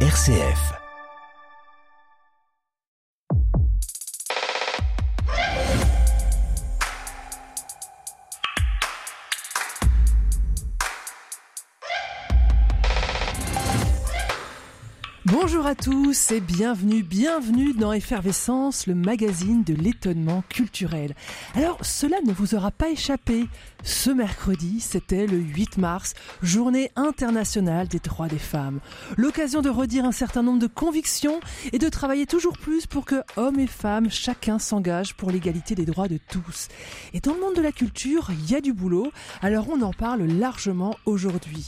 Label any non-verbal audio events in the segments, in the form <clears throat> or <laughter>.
RCF. Bonjour à tous et bienvenue, bienvenue dans Effervescence, le magazine de l'étonnement culturel. Alors, cela ne vous aura pas échappé. Ce mercredi, c'était le 8 mars, journée internationale des droits des femmes. L'occasion de redire un certain nombre de convictions et de travailler toujours plus pour que hommes et femmes, chacun s'engage pour l'égalité des droits de tous. Et dans le monde de la culture, il y a du boulot, alors on en parle largement aujourd'hui.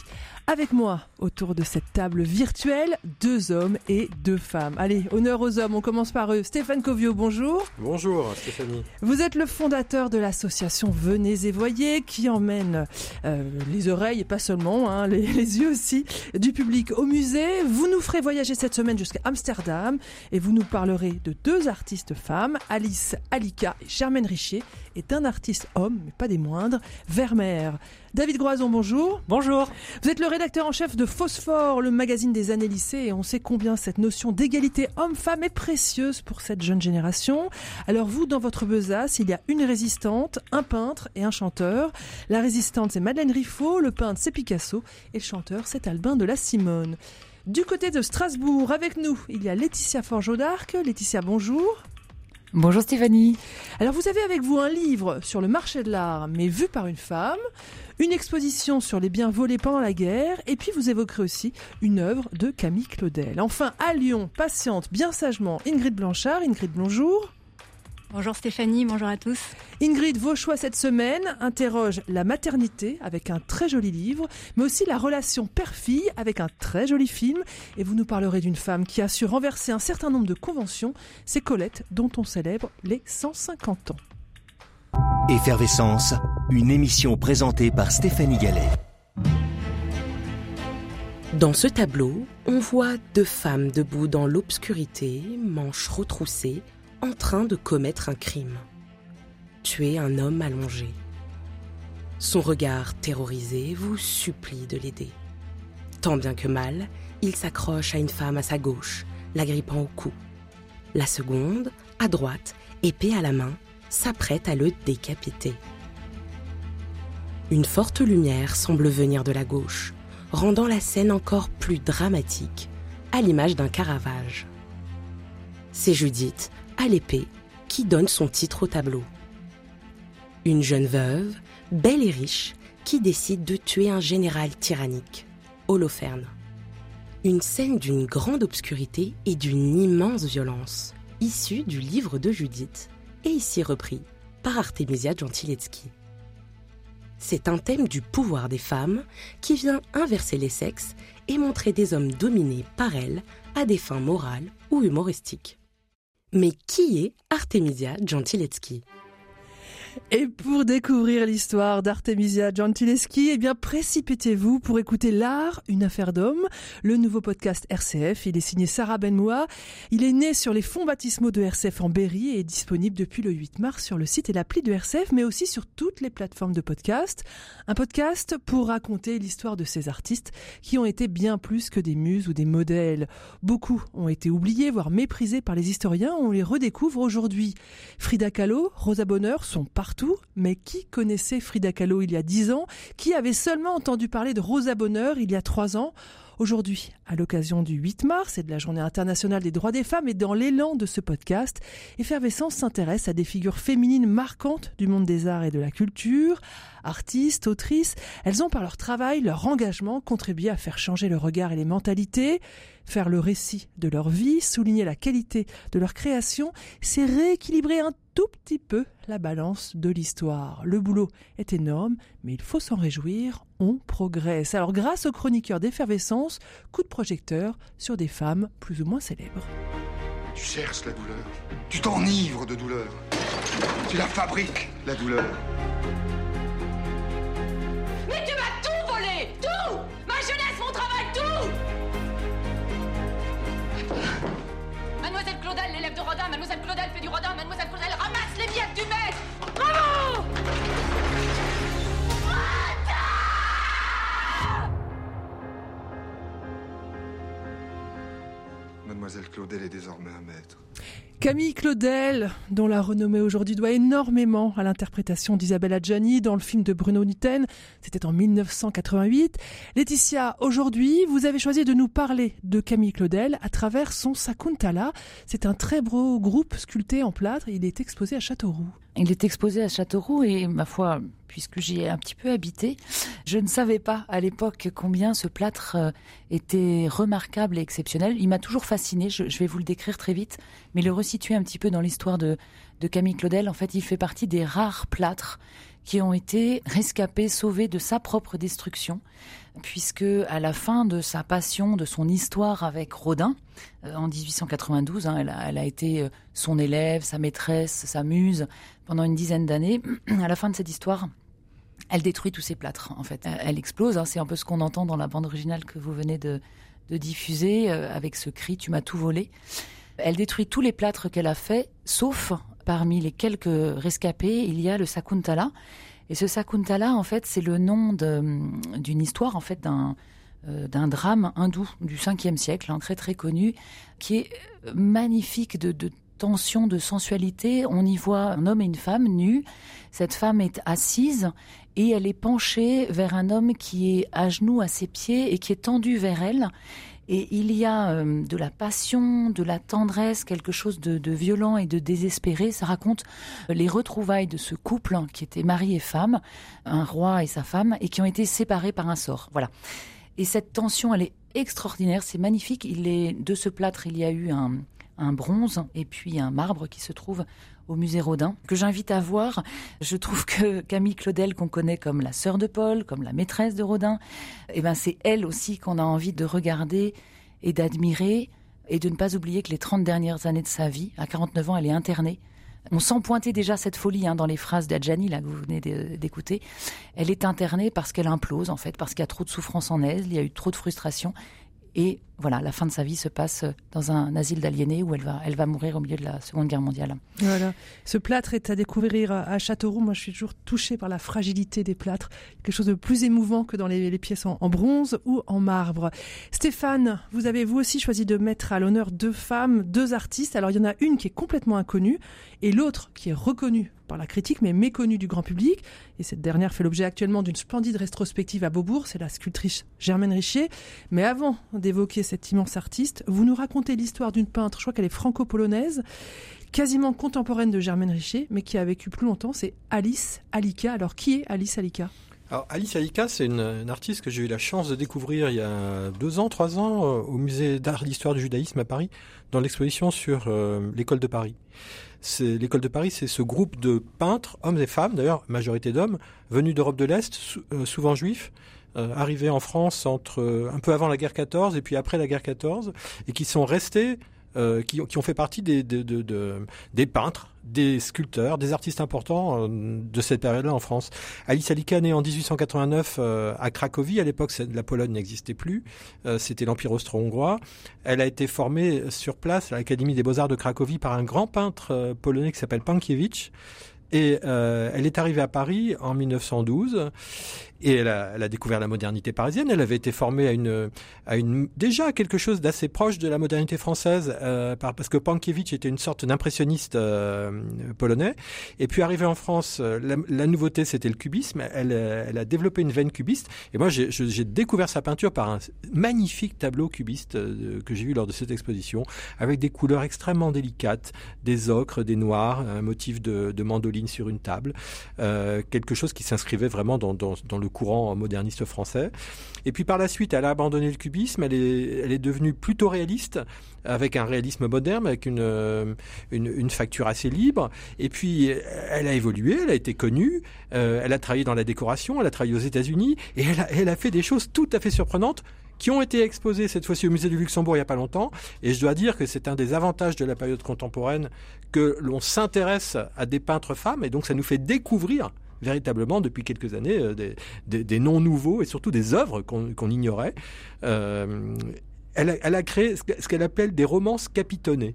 Avec moi, autour de cette table virtuelle, deux hommes et deux femmes. Allez, honneur aux hommes, on commence par eux. Stéphane Covio, bonjour. Bonjour Stéphanie. Vous êtes le fondateur de l'association Venez et Voyez qui emmène euh, les oreilles et pas seulement, hein, les, <laughs> les, yeux aussi, du public au musée. Vous nous ferez voyager cette semaine jusqu'à Amsterdam et vous nous parlerez de deux artistes femmes, Alice Alika et Germaine Richer, et d'un artiste homme, mais pas des moindres, Vermeer. David Groison, bonjour. Bonjour. Vous êtes le rédacteur en chef de Phosphore, le magazine des années lycée, et on sait combien cette notion d'égalité homme-femme est précieuse pour cette jeune génération. Alors vous, dans votre besace, il y a une résistante, un peintre et un chanteur. La résistante, c'est Madeleine Riffaut, le peintre, c'est Picasso, et le chanteur, c'est Albin de la Simone. Du côté de Strasbourg, avec nous, il y a Laetitia Forgeau d'Arc. Laetitia, bonjour. Bonjour Stéphanie. Alors vous avez avec vous un livre sur le marché de l'art, mais vu par une femme, une exposition sur les biens volés pendant la guerre, et puis vous évoquerez aussi une œuvre de Camille Claudel. Enfin, à Lyon, patiente bien sagement Ingrid Blanchard. Ingrid, bonjour. Bonjour Stéphanie, bonjour à tous. Ingrid, vos choix cette semaine interrogent la maternité avec un très joli livre, mais aussi la relation père-fille avec un très joli film. Et vous nous parlerez d'une femme qui a su renverser un certain nombre de conventions, c'est Colette, dont on célèbre les 150 ans. Effervescence, une émission présentée par Stéphanie Gallet. Dans ce tableau, on voit deux femmes debout dans l'obscurité, manches retroussées, en train de commettre un crime. Tuer un homme allongé. Son regard terrorisé vous supplie de l'aider. Tant bien que mal, il s'accroche à une femme à sa gauche, la grippant au cou. La seconde, à droite, épée à la main, s'apprête à le décapiter. Une forte lumière semble venir de la gauche, rendant la scène encore plus dramatique, à l'image d'un Caravage. C'est Judith, à l'épée, qui donne son titre au tableau. Une jeune veuve, belle et riche, qui décide de tuer un général tyrannique, Holoferne. Une scène d'une grande obscurité et d'une immense violence, issue du livre de Judith, et ici repris par Artemisia Gentileschi. C'est un thème du pouvoir des femmes qui vient inverser les sexes et montrer des hommes dominés par elles à des fins morales ou humoristiques. Mais qui est Artemisia Gentileschi et pour découvrir l'histoire d'Artemisia Gentileschi, eh bien, précipitez-vous pour écouter L'Art, une affaire d'homme, le nouveau podcast RCF. Il est signé Sarah Benmoa. Il est né sur les fonds baptismaux de RCF en Berry et est disponible depuis le 8 mars sur le site et l'appli de RCF, mais aussi sur toutes les plateformes de podcast. Un podcast pour raconter l'histoire de ces artistes qui ont été bien plus que des muses ou des modèles. Beaucoup ont été oubliés, voire méprisés par les historiens. On les redécouvre aujourd'hui. Frida Kahlo, Rosa Bonheur sont mais qui connaissait Frida Kahlo il y a dix ans Qui avait seulement entendu parler de Rosa Bonheur il y a trois ans Aujourd'hui, à l'occasion du 8 mars et de la Journée internationale des droits des femmes et dans l'élan de ce podcast, Effervescence s'intéresse à des figures féminines marquantes du monde des arts et de la culture, artistes, autrices. Elles ont par leur travail, leur engagement contribué à faire changer le regard et les mentalités, faire le récit de leur vie, souligner la qualité de leur création, c'est rééquilibrer un tout petit peu la balance de l'histoire. Le boulot est énorme, mais il faut s'en réjouir, on progresse. Alors grâce aux chroniqueurs d'effervescence, coup de projecteur sur des femmes plus ou moins célèbres. Tu cherches la douleur, tu t'enivres de douleur, tu la fabriques, la douleur. Mademoiselle Claudel ramasse les miettes du maître. Bravo! Mademoiselle Claudel est désormais un maître. Camille Claudel, dont la renommée aujourd'hui doit énormément à l'interprétation d'Isabelle Adjani dans le film de Bruno Nutten, c'était en 1988. Laetitia, aujourd'hui, vous avez choisi de nous parler de Camille Claudel à travers son Sakuntala. C'est un très beau groupe sculpté en plâtre, il est exposé à Châteauroux. Il est exposé à Châteauroux et, ma foi, puisque j'y ai un petit peu habité, je ne savais pas à l'époque combien ce plâtre euh, était remarquable et exceptionnel. Il m'a toujours fasciné, je, vais vous le décrire très vite, mais le resituer un petit peu dans l'histoire de, de Camille Claudel. En fait, il fait partie des rares plâtres qui ont été rescapés, sauvés de sa propre destruction puisque à la fin de sa passion, de son histoire avec Rodin, euh, en 1892, hein, elle, a, été euh, son élève, sa maîtresse, sa muse pendant une dizaine d'années. <clears throat> À la fin de cette histoire, elle détruit tous ses plâtres. En fait, elle, explose. Hein, c'est un peu ce qu'on entend dans la bande originale que vous venez de, diffuser euh, avec ce cri "Tu m'as tout volé". Elle détruit tous les plâtres qu'elle a faits, sauf parmi les quelques rescapés, il y a le Sakuntala et ce Sakuntala, en fait, c'est le nom d'une histoire, en fait, d'un euh, drame hindou du 5e siècle, hein, très très connu, qui est magnifique de, de tension, de sensualité. On y voit un homme et une femme nus. Cette femme est assise et elle est penchée vers un homme qui est à genoux à ses pieds et qui est tendu vers elle. Et il y a euh, de la passion, de la tendresse, quelque chose de, violent et de désespéré. Ça raconte euh, les retrouvailles de ce couple hein, qui était mari et femme, un roi et sa femme, et qui ont été séparés par un sort. Voilà. Et cette tension, elle est extraordinaire, c'est magnifique. Il est de ce plâtre, il y a eu un, un bronze et puis un marbre qui se trouve au musée Rodin, que j'invite à voir. Je trouve que Camille Claudel, qu'on connaît comme la sœur de Paul, comme la maîtresse de Rodin, eh ben c'est elle aussi qu'on a envie de regarder et d'admirer et de ne pas oublier que les 30 dernières années de sa vie, à 49 ans, elle est internée. On sent pointer déjà cette folie hein, dans les phrases d'Adjani là que vous venez d'écouter. Elle est internée parce qu'elle implose en fait, parce qu'il y a trop de souffrance en elle, il y a eu trop de frustration et voilà, la fin de sa vie se passe dans un asile d'aliénés où elle va, elle va mourir au milieu de la Seconde Guerre mondiale. Voilà. Ce plâtre est à découvrir à Châteauroux. Moi, je suis toujours touchée par la fragilité des plâtres. Quelque chose de plus émouvant que dans les, pièces en, bronze ou en marbre. Stéphane, vous avez vous aussi choisi de mettre à l'honneur deux femmes, deux artistes. Alors, il y en a une qui est complètement inconnue et l'autre qui est reconnue par la critique, mais méconnue du grand public. Et cette dernière fait l'objet actuellement d'une splendide rétrospective à Beaubourg. C'est la sculptrice Germaine Richier. Mais avant d'évoquer cet immense artiste. Vous nous racontez l'histoire d'une peintre, je crois qu'elle est franco-polonaise, quasiment contemporaine de Germaine Richer, mais qui a vécu plus longtemps, c'est Alice Alika. Alors qui est Alice Alika? Alice Alika, c'est une, artiste que j'ai eu la chance de découvrir il y a deux ans, trois ans, euh, au musée d'art et d'histoire du judaïsme à Paris, dans l'exposition sur euh, l'école de Paris. C'est l'école de Paris, c'est ce groupe de peintres, hommes et femmes, d'ailleurs majorité d'hommes, venus d'Europe de l'Est, euh, souvent juifs, arrivés en France entre un peu avant la guerre 14 et puis après la guerre 14 et qui sont restés qui, ont fait partie des, de, de, des peintres, des sculpteurs, des artistes importants de cette période-là en France. Alice Alika, née en 1889 à Cracovie, à l'époque la Pologne n'existait plus, c'était l'Empire austro-hongrois. Elle a été formée sur place à l'Académie des beaux-arts de Cracovie par un grand peintre polonais qui s'appelle Pankiewicz. Et elle est arrivée à Paris en 1912 et elle a, elle a, découvert la modernité parisienne. Elle avait été formée à une, à une déjà quelque chose d'assez proche de la modernité française, euh, parce que Pankiewicz était une sorte d'impressionniste euh, polonais. Et puis arrivée en France, euh, la, la nouveauté c'était le cubisme. Elle, elle, a développé une veine cubiste. Et moi j'ai découvert sa peinture par un magnifique tableau cubiste euh, que j'ai vu lors de cette exposition, avec des couleurs extrêmement délicates, des ocres, des noirs, un motif de, de mandoline sur une table, quelque chose qui s'inscrivait vraiment dans, dans, dans le courant moderniste français. Et puis par la suite, elle a abandonné le cubisme, elle est, devenue plutôt réaliste, avec un réalisme moderne, avec une, euh, une, facture assez libre. Et puis, elle a évolué, elle a été connue, euh, elle a travaillé dans la décoration, elle a travaillé aux États-Unis, et elle a fait des choses tout à fait surprenantes qui ont été exposées cette fois-ci au musée du Luxembourg il n'y a pas longtemps. Et je dois dire que c'est un des avantages de la période contemporaine que l'on s'intéresse à des peintres femmes, et donc ça nous fait découvrir véritablement depuis quelques années euh, des, noms nouveaux et surtout des œuvres qu'on ignorait. Euh, elle, a, créé ce qu'elle appelle des romances capitonnées.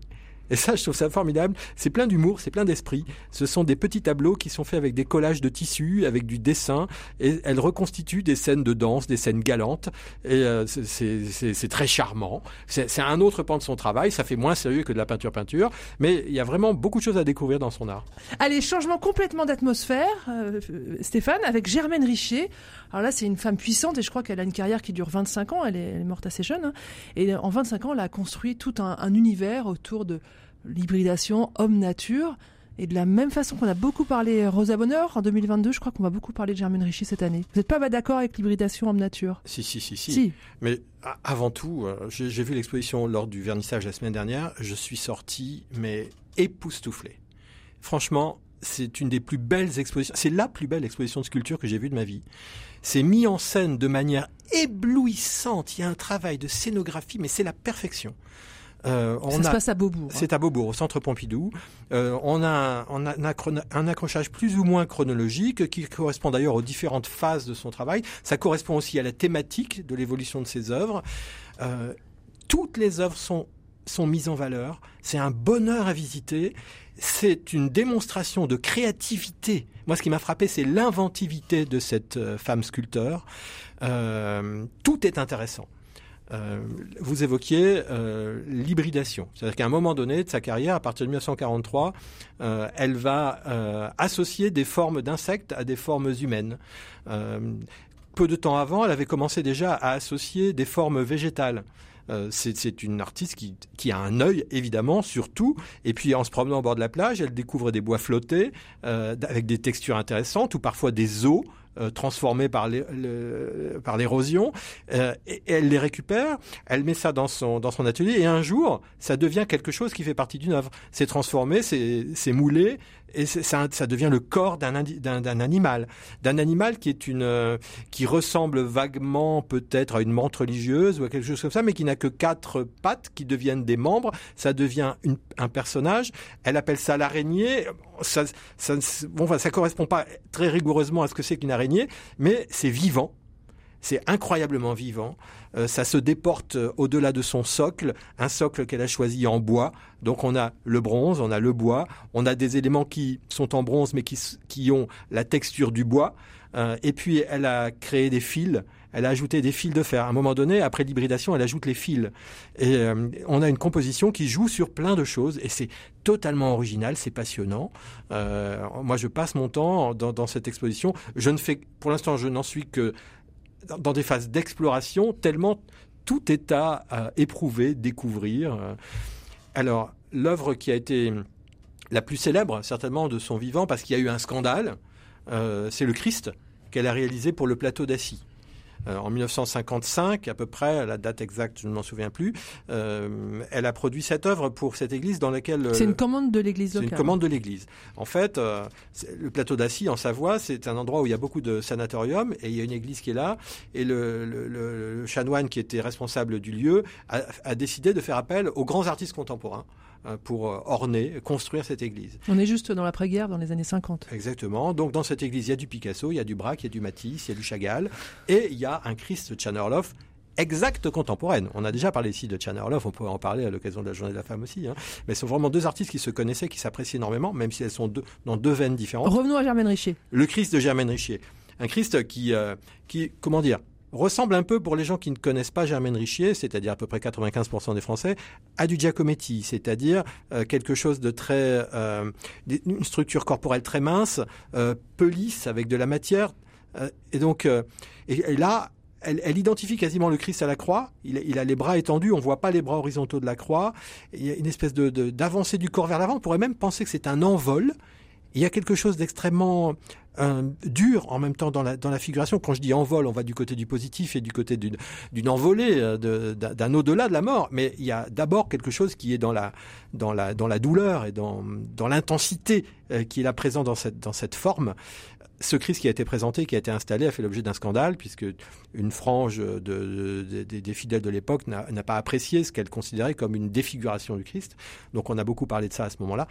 Et ça, je trouve ça formidable. C'est plein d'humour, c'est plein d'esprit. Ce sont des petits tableaux qui sont faits avec des collages de tissus, avec du dessin, et elles reconstituent des scènes de danse, des scènes galantes. Et euh, c'est très charmant. C'est un autre pan de son travail. Ça fait moins sérieux que de la peinture-peinture, mais il y a vraiment beaucoup de choses à découvrir dans son art. Allez, changement complètement d'atmosphère, euh, Stéphane, avec Germaine Richer. Alors là, c'est une femme puissante et je crois qu'elle a une carrière qui dure 25 ans. Elle est, morte assez jeune. Hein. Et en 25 ans, elle a construit tout un, un univers autour de l'hybridation homme-nature. Et de la même façon qu'on a beaucoup parlé Rosa Bonheur en 2022, je crois qu'on va beaucoup parler de Germaine Richie cette année. Vous n'êtes pas d'accord avec l'hybridation homme-nature? Si, si, si, si, Mais avant tout, euh, j'ai vu l'exposition lors du vernissage la semaine dernière. Je suis sorti, mais époustouflé. Franchement, c'est une des plus belles expositions. C'est la plus belle exposition de sculpture que j'ai vue de ma vie. C'est mis en scène de manière éblouissante. Il y a un travail de scénographie, mais c'est la perfection. Euh, on ça se passe à Beaubourg. Hein. C'est à Beaubourg, au centre Pompidou. Euh, on a, on a un, accrochage plus ou moins chronologique qui correspond d'ailleurs aux différentes phases de son travail. Ça correspond aussi à la thématique de l'évolution de ses œuvres. Euh, toutes les œuvres sont sont mises en valeur. C'est un bonheur à visiter. C'est une démonstration de créativité. Moi, ce qui m'a frappé, c'est l'inventivité de cette euh, femme sculpteur. Euh, tout est intéressant. Euh, vous évoquiez l'hybridation. C'est-à-dire qu'à un moment donné de sa carrière, à partir de 1943, euh, elle va associer des formes d'insectes à des formes humaines. peu de temps avant, elle avait commencé déjà à associer des formes végétales. C'est une artiste qui, a un œil évidemment sur tout. Et puis en se promenant au bord de la plage, elle découvre des bois flottés avec des textures intéressantes ou parfois des eaux euh, transformées par l'érosion, euh, elle les récupère, elle met ça dans son, dans son atelier, et un jour, ça devient quelque chose qui fait partie d'une œuvre. C'est transformé, c'est moulé, et ça, devient le corps d'un animal, d'un animal qui est une euh, qui ressemble vaguement peut-être à une menthe religieuse ou à quelque chose comme ça, mais qui n'a que quatre pattes qui deviennent des membres. Ça devient un personnage. Elle appelle ça l'araignée. Ça, ça, bon, ça correspond pas très rigoureusement à ce que c'est qu'une araignée, mais c'est vivant c'est incroyablement vivant. Euh, ça se déporte euh, au-delà de son socle, un socle qu'elle a choisi en bois. Donc on a le bronze, on a le bois, on a des éléments qui sont en bronze mais qui, qui ont la texture du bois. Euh, et puis elle a créé des fils, elle a ajouté des fils de fer. À un moment donné, après l'hybridation, elle ajoute les fils. Et on a une composition qui joue sur plein de choses et c'est totalement original, c'est passionnant. moi, je passe mon temps dans, dans cette exposition. Je ne fais, pour l'instant, je n'en suis que dans des phases d'exploration, tellement tout est à éprouver, découvrir. Alors, l'œuvre qui a été la plus célèbre, certainement, de son vivant, parce qu'il y a eu un scandale, euh, c'est le Christ qu'elle a réalisé pour le plateau d'Assis. Euh, en 1955, à peu près, la date exacte, je ne m'en souviens plus, euh, elle a produit cette œuvre pour cette église dans laquelle... c'est une commande de l'église locale. C'est une commande de l'église. En fait, euh, le plateau d'Assis en Savoie, c'est un endroit où il y a beaucoup de sanatoriums et il y a une église qui est là et le, le, le chanoine qui était responsable du lieu a, a décidé de faire appel aux grands artistes contemporains. Euh, pour euh, orner, construire cette église. On est juste dans l'après-guerre, dans les années 50. Exactement. Donc dans cette église, il y a du Picasso, il y a du Braque, il y a du Matisse, il y a du Chagall, et il y a un Christ Tchanerloff exact contemporaine. On a déjà parlé ici de Tchanerloff, on pourrait en parler à l'occasion de la Journée de la Femme aussi. Hein. Mais ce sont vraiment deux artistes qui se connaissaient, qui s'apprécient énormément, même si elles sont deux, dans deux veines différentes. Revenons à Germaine Richier. Le Christ de Germaine Richier. Un Christ qui, euh, qui comment dire, ressemble un peu, pour les gens qui ne connaissent pas Germaine Richier, c'est-à-dire à peu près 95% des Français, à du Giacometti, c'est-à-dire euh, quelque chose de très... Euh, une structure corporelle très mince, euh, peu lisse, avec de la matière. Euh, et donc, et, là, elle, elle, identifie quasiment le Christ à la croix. Il, il, a les bras étendus, on voit pas les bras horizontaux de la croix. Il y a une espèce de d'avancée du corps vers l'avant. On pourrait même penser que c'est un envol. Il y a quelque chose d'extrêmement dur en même temps dans la, dans la figuration. Quand je dis envol, on va du côté du positif et du côté d'une envolée, euh, d'un au-delà de la mort. Mais il y a d'abord quelque chose qui est dans la, dans la, dans la douleur et dans, dans l'intensité euh, qui est là présent dans cette, dans cette forme. Ce Christ qui a été présenté, qui a été installé, a fait l'objet d'un scandale, puisque une frange de, des fidèles de l'époque n'a pas apprécié ce qu'elle considérait comme une défiguration du Christ. Donc on a beaucoup parlé de ça à ce moment-là.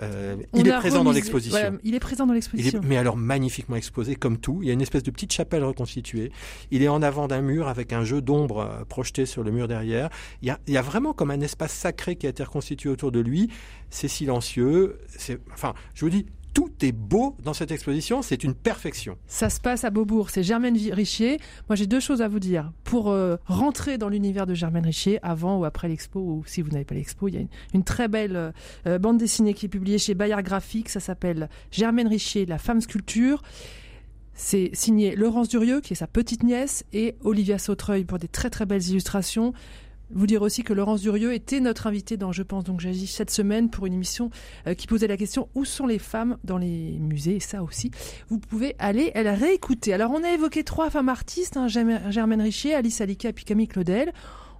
Euh, il, est présent dans l'exposition. il est présent dans l'exposition. Mais alors magnifiquement exposé, comme tout. Il y a une espèce de petite chapelle reconstituée. Il est en avant d'un mur avec un jeu d'ombre euh, projeté sur le mur derrière. Il y, a, il y a vraiment comme un espace sacré qui a été reconstitué autour de lui. C'est silencieux. Enfin, je vous dis, tout est beau dans cette exposition, c'est une perfection. Ça se passe à Beaubourg, c'est Germaine Richier. Moi j'ai deux choses à vous dire. Pour euh, rentrer dans l'univers de Germaine Richier, avant ou après l'expo, ou si vous n'avez pas l'expo, il y a une, très belle euh, euh, bande dessinée qui est publiée chez Bayard Graphique, ça s'appelle Germaine Richier, la femme sculpture. C'est signé Laurence Durieux, qui est sa petite nièce, et Olivia Sautreuil pour des très très belles illustrations. Vous dire aussi que Laurence Durieux était notre invitée dans Je pense donc j'agis cette semaine pour une émission euh, qui posait la question où sont les femmes dans les musées? Et ça aussi vous pouvez aller elle a réécouté. Alors on a évoqué trois femmes artistes hein, Germaine Richier, Alice Alika et puis Camille Claudel.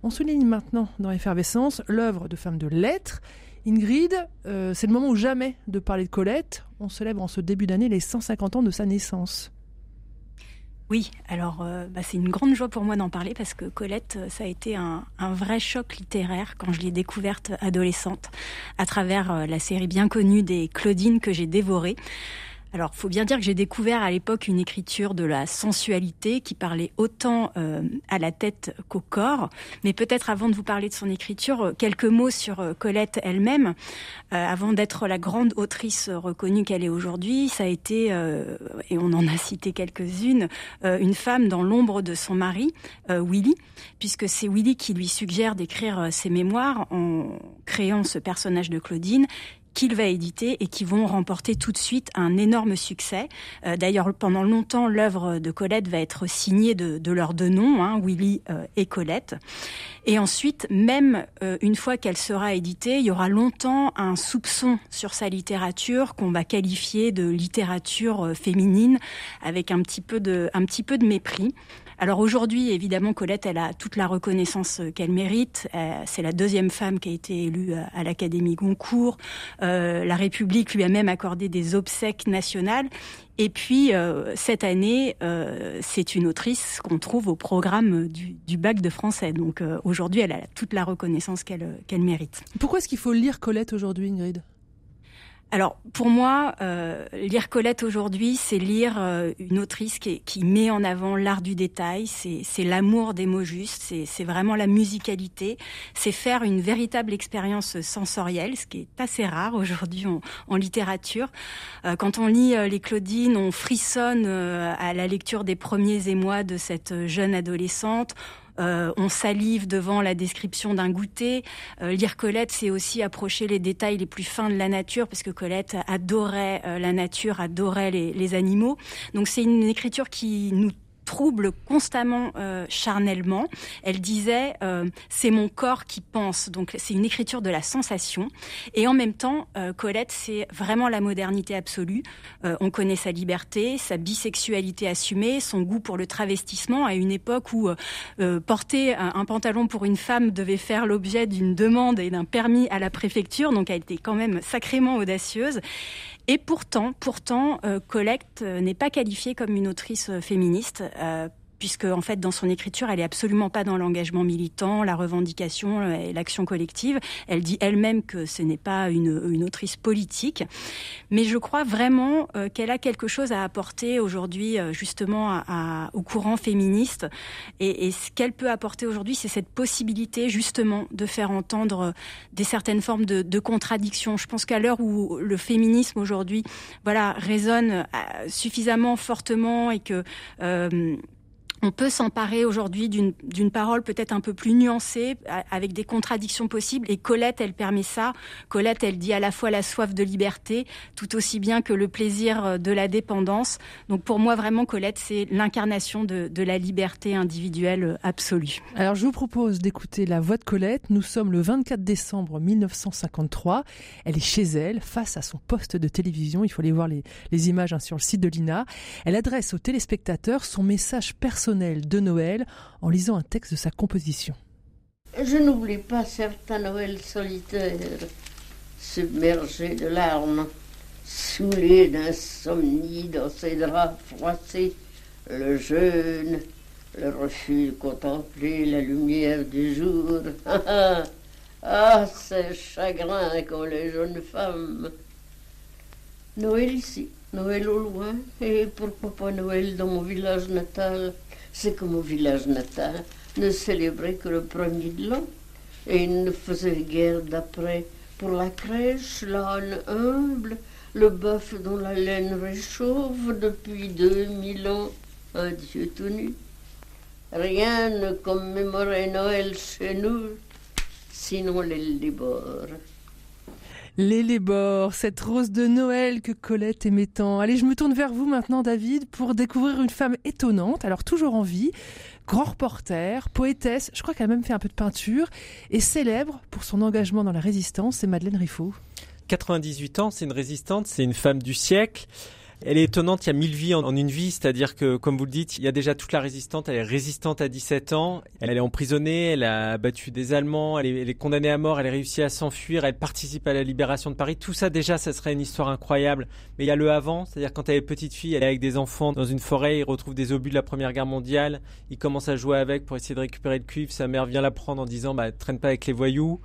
On souligne maintenant dans Effervescence l'œuvre de femmes de lettres. Ingrid, euh, c'est le moment ou jamais de parler de Colette. On célèbre en ce début d'année les 150 ans de sa naissance. Oui, alors euh, bah, c'est une grande joie pour moi d'en parler parce que Colette, euh, ça a été un, vrai choc littéraire quand je l'ai découverte adolescente à travers euh, la série bien connue des Claudine que j'ai dévorée. Alors, faut bien dire que j'ai découvert à l'époque une écriture de la sensualité qui parlait autant euh, à la tête qu'au corps. Mais peut-être avant de vous parler de son écriture, euh, quelques mots sur euh, Colette elle-même. avant d'être la grande autrice reconnue qu'elle est aujourd'hui, ça a été, et on en a cité quelques-unes, une femme dans l'ombre de son mari, Willy, puisque c'est Willy qui lui suggère d'écrire ses mémoires en créant ce personnage de Claudine qu'il va éditer et qui vont remporter tout de suite un énorme succès. Euh, d'ailleurs, pendant longtemps, l'œuvre de Colette va être signée de, de leurs deux noms, hein, Willy euh, et Colette. Et ensuite, même euh, une fois qu'elle sera éditée, il y aura longtemps un soupçon sur sa littérature qu'on va qualifier de littérature féminine, avec un petit peu de, un petit peu de mépris. Alors aujourd'hui, évidemment, Colette, elle a toute la reconnaissance euh, qu'elle mérite. Euh, c'est la deuxième femme qui a été élue euh, à l'Académie Goncourt. la République lui a même accordé des obsèques nationales. Et puis, cette année, c'est une autrice qu'on trouve au programme du, bac de français. Donc aujourd'hui, elle a toute la reconnaissance qu'elle mérite. Pourquoi est-ce qu'il faut lire Colette aujourd'hui, Ingrid? Alors pour moi, euh, lire Colette aujourd'hui, c'est lire euh, une autrice qui, met en avant l'art du détail, c'est l'amour des mots justes, c'est vraiment la musicalité, c'est faire une véritable expérience sensorielle, ce qui est assez rare aujourd'hui en, en, littérature. Euh, quand on lit les Claudines, on frissonne à la lecture des premiers émois de cette jeune adolescente. Euh, on salive devant la description d'un goûter. Euh, lire Colette, c'est aussi approcher les détails les plus fins de la nature, parce que Colette adorait euh, la nature, adorait les, les animaux. Donc c'est une écriture qui nous trouble constamment euh, charnellement. Elle disait euh, c'est mon corps qui pense. Donc c'est une écriture de la sensation. Et en même temps, euh, Colette c'est vraiment la modernité absolue. on connaît sa liberté, sa bisexualité assumée, son goût pour le travestissement à une époque où porter un, un, pantalon pour une femme devait faire l'objet d'une demande et d'un permis à la préfecture. Donc elle était quand même sacrément audacieuse. Et pourtant, pourtant, euh, Collecte euh, n'est pas qualifiée comme une autrice euh, féministe puisque en fait dans son écriture, elle est absolument pas dans l'engagement militant, la revendication et l'action collective. Elle dit elle-même que ce n'est pas une, autrice politique, mais je crois vraiment euh, qu'elle a quelque chose à apporter aujourd'hui euh, justement au courant féministe. Et, ce qu'elle peut apporter aujourd'hui, c'est cette possibilité justement de faire entendre des certaines formes de, contradictions. Je pense qu'à l'heure où le féminisme aujourd'hui, voilà, résonne euh, suffisamment fortement et que euh, on peut s'emparer aujourd'hui d'une parole peut-être un peu plus nuancée, avec des contradictions possibles. Et Colette, elle permet ça. Colette, elle dit à la fois la soif de liberté, tout aussi bien que le plaisir de la dépendance. Donc pour moi, vraiment, Colette, c'est l'incarnation de, de, la liberté individuelle absolue. Alors je vous propose d'écouter la voix de Colette. Nous sommes le 24 décembre 1953. Elle est chez elle, face à son poste de télévision. Il faut aller voir les, les images hein, sur le site de l'INA. Elle adresse aux téléspectateurs son message personnel de Noël en lisant un texte de sa composition. Je n'oublie pas certains Noëls solitaires, submergés de larmes, saoulé d'insomnie dans ses draps froissés, le jeûne, le refus de contempler la lumière du jour. <laughs> ah, c'est chagrin qu'ont les jeunes femmes. Noël ici, Noël au loin, et pourquoi pas Noël dans mon village natal C'est que mon village natal ne célébrait que le premier de l'an, et il ne faisait guère d'après pour la crèche, l'âne humble, le bœuf dont la laine réchauffe depuis deux mille ans, un Dieu tout nu. Rien ne commémorait Noël chez nous, sinon les. Les cette rose de Noël que Colette aimait tant. Allez, je me tourne vers vous maintenant, David, pour découvrir une femme étonnante, alors toujours en vie, grand reporter, poétesse, je crois qu'elle a même fait un peu de peinture, et célèbre pour son engagement dans la résistance, c'est Madeleine Riffaut. 98 ans, c'est une résistante, c'est une femme du siècle. Elle est étonnante, il y a mille vies en, une vie, c'est-à-dire que, comme vous le dites, il y a déjà toute la résistante, elle est résistante à 17 ans, elle est emprisonnée, elle a battu des Allemands, elle est, condamnée à mort, elle a réussi à s'enfuir, elle participe à la libération de Paris. Tout ça, déjà, ça serait une histoire incroyable. Mais il y a le avant, c'est-à-dire quand elle est petite fille, elle est avec des enfants dans une forêt, il retrouve des obus de la Première Guerre mondiale, il commence à jouer avec pour essayer de récupérer le cuivre, sa mère vient la prendre en disant, bah, traîne pas avec les voyous.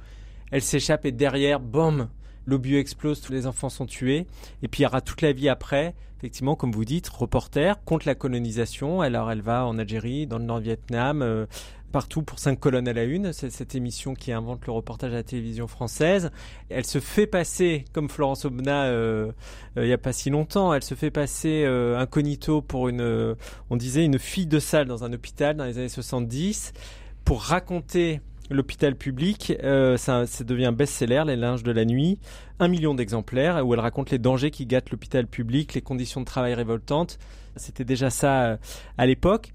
Elle s'échappe et derrière, boum, l'obus explose, tous les enfants sont tués. Et puis il y aura toute la vie après, effectivement, comme vous dites, reporter contre la colonisation. Alors elle va en Algérie, dans le Nord-Vietnam, euh, partout pour cinq colonnes à la une. C'est cette émission qui invente le reportage à la télévision française. Elle se fait passer, comme Florence Obna euh, euh, il n'y a pas si longtemps, elle se fait passer incognito pour une, on disait, une fille de salle dans un hôpital dans les années 70 pour raconter l'hôpital public, euh, ça, ça, devient best-seller, Les linges de la nuit, un million d'exemplaires, où elle raconte les dangers qui gâtent l'hôpital public, les conditions de travail révoltantes. C'était déjà ça euh, à l'époque.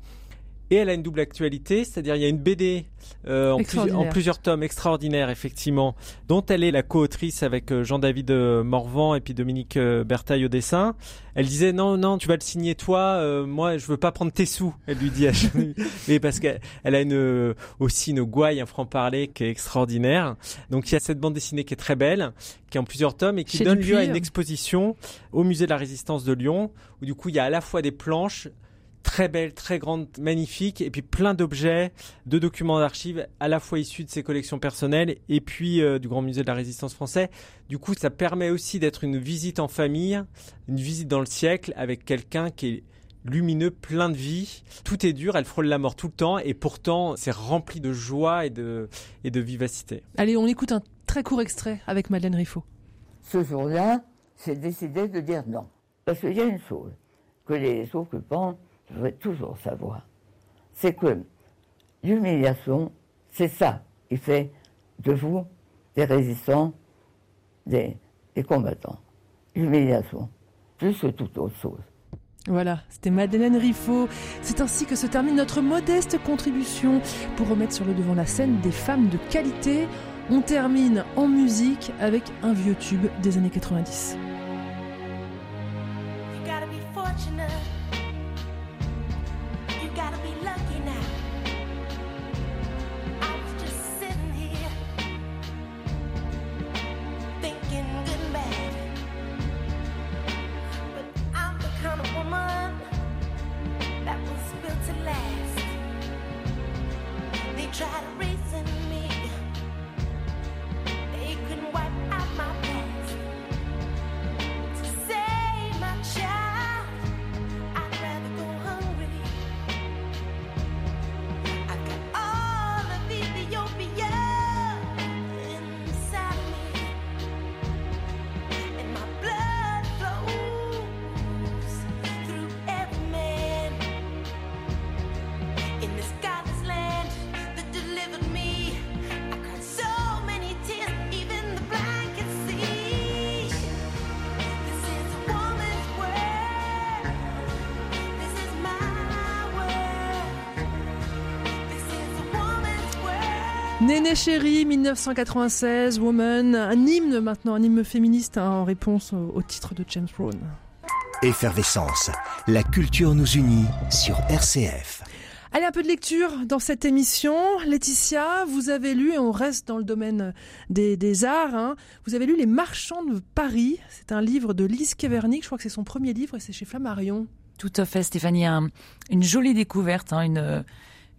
Et elle a une double actualité, c'est-à-dire il y a une BD euh, en, plusieurs tomes extraordinaires, effectivement, dont elle est la co-autrice avec euh, Jean-David euh, Morvan et puis Dominique Bertaille au dessin. Elle disait non, non, tu vas le signer toi, moi je veux pas prendre tes sous. Elle lui dit, <laughs> mais parce qu'elle a une aussi une gouaille, un franc-parler qui est extraordinaire. Donc il y a cette bande dessinée qui est très belle, qui est en plusieurs tomes et qui donne lieu à une exposition au musée de la Résistance de Lyon, où du coup il y a à la fois des planches très belle, très grande, magnifique, et puis plein d'objets, de documents d'archives, à la fois issus de ses collections personnelles et puis euh, du Grand Musée de la Résistance français. Du coup, ça permet aussi d'être une visite en famille, une visite dans le siècle avec quelqu'un qui est lumineux, plein de vie. Tout est dur, elle frôle la mort tout le temps, et pourtant, c'est rempli de joie et de, et de vivacité. Allez, on écoute un très court extrait avec Madeleine Riffaut. Ce jour-là, j'ai décidé de dire non. Parce qu'il y a une chose que les occupants je voudrais toujours savoir, c'est que l'humiliation, c'est ça qui fait de vous des résistants, des, combattants. L'humiliation, plus que toute autre chose. Voilà, c'était Madeleine Riffaut. C'est ainsi que se termine notre modeste contribution pour remettre sur le devant la scène des femmes de qualité. On termine en musique avec un vieux tube des années 90. Chérie, 1996, Woman, un hymne maintenant, un hymne féministe hein, en réponse au, titre de James Brown. Effervescence, la culture nous unit sur RCF. Allez, un peu de lecture dans cette émission. Laetitia, vous avez lu, et on reste dans le domaine des, des arts, hein, vous avez lu Les Marchands de Paris. C'est un livre de Lise Kevernick, je crois que c'est son premier livre et c'est chez Flammarion. Tout à fait, Stéphanie. une jolie découverte, hein, une,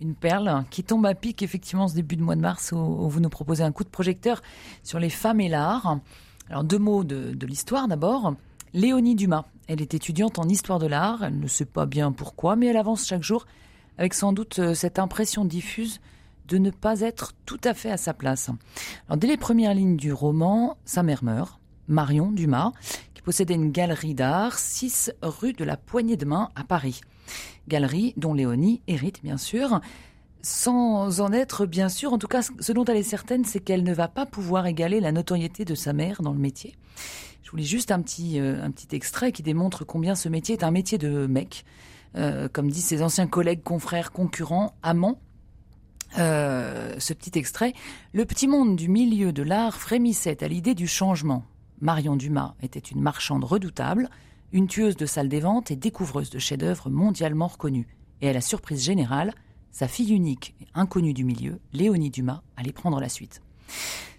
une perle qui tombe à pic effectivement ce début de mois de mars où, vous nous proposez un coup de projecteur sur les femmes et l'art. Alors deux mots de, de l'histoire d'abord. Léonie Dumas, elle est étudiante en histoire de l'art, elle ne sait pas bien pourquoi, mais elle avance chaque jour avec sans doute euh, cette impression diffuse de ne pas être tout à fait à sa place. Alors, dès les premières lignes du roman, sa mère meurt, Marion Dumas, qui possédait une galerie d'art, 6 rue de la Poignée de Main à Paris. Galerie dont Léonie hérite, bien sûr, sans en être bien sûr. En tout cas, ce dont elle est certaine, c'est qu'elle ne va pas pouvoir égaler la notoriété de sa mère dans le métier. Je voulais juste un petit, euh, un petit extrait qui démontre combien ce métier est un métier de mec. Euh, comme disent ses anciens collègues, confrères, concurrents, amants. Euh, ce petit extrait. Le petit monde du milieu de l'art frémissait à l'idée du changement. Marion Dumas était une marchande redoutable, une tueuse de salle des ventes et découvreuse de chefs-d'œuvre mondialement reconnus. Et à la surprise générale, sa fille unique et inconnue du milieu, Léonie Dumas, allait prendre la suite.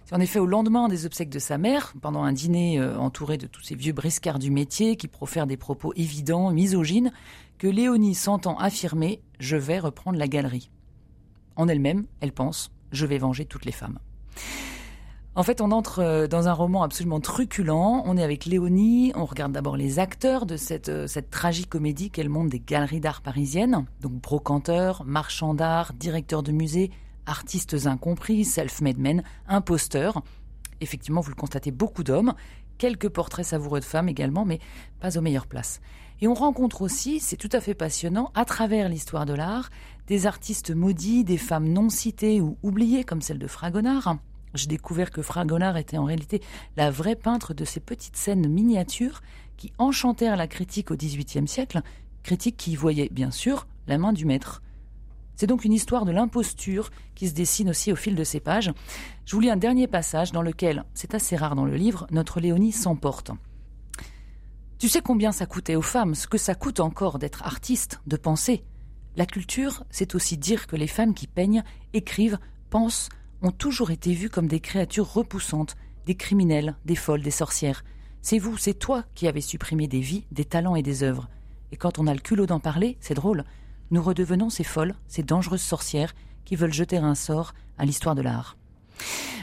C'est en effet au lendemain des obsèques de sa mère, pendant un dîner euh, entouré de tous ces vieux briscards du métier qui profèrent des propos évidents, misogynes, que Léonie s'entend affirmer Je vais reprendre la galerie. En elle-même, elle pense Je vais venger toutes les femmes. En fait, on entre euh, dans un roman absolument truculent. On est avec Léonie. On regarde d'abord les acteurs de cette, euh, cette tragique comédie qu'elle montre des galeries d'art parisiennes. Donc brocanteurs, marchands d'art, directeurs de musées, artistes incompris, self-made men, imposteurs. Effectivement, vous le constatez, beaucoup d'hommes. Quelques portraits savoureux de femmes également, mais pas aux meilleures places. Et on rencontre aussi, c'est tout à fait passionnant, à travers l'histoire de l'art, des artistes maudits, des femmes non citées ou oubliées, comme celle de Fragonard. J'ai découvert que Fragonard était en réalité la vraie peintre de ces petites scènes miniatures qui enchantèrent la critique au XVIIIe siècle, critique qui voyait bien sûr la main du maître. C'est donc une histoire de l'imposture qui se dessine aussi au fil de ces pages. Je vous lis un dernier passage dans lequel, c'est assez rare dans le livre, notre Léonie s'emporte. Tu sais combien ça coûtait aux femmes, ce que ça coûte encore d'être artiste, de penser. La culture, c'est aussi dire que les femmes qui peignent, écrivent, pensent, ont toujours été vues comme des créatures repoussantes, des criminels, des folles, des sorcières. C'est vous, c'est toi qui avez supprimé des vies, des talents et des œuvres. Et quand on a le culot d'en parler, c'est drôle. Nous redevenons ces folles, ces dangereuses sorcières qui veulent jeter un sort à l'histoire de l'art.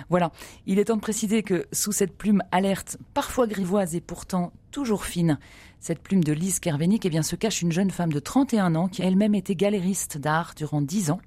Voilà, il est temps de préciser que sous cette plume alerte, parfois grivoise et pourtant toujours fine, cette plume de Lise Kervénic, eh bien, se cache une jeune femme de 31 ans qui elle-même était galériste d'art durant 10 ans.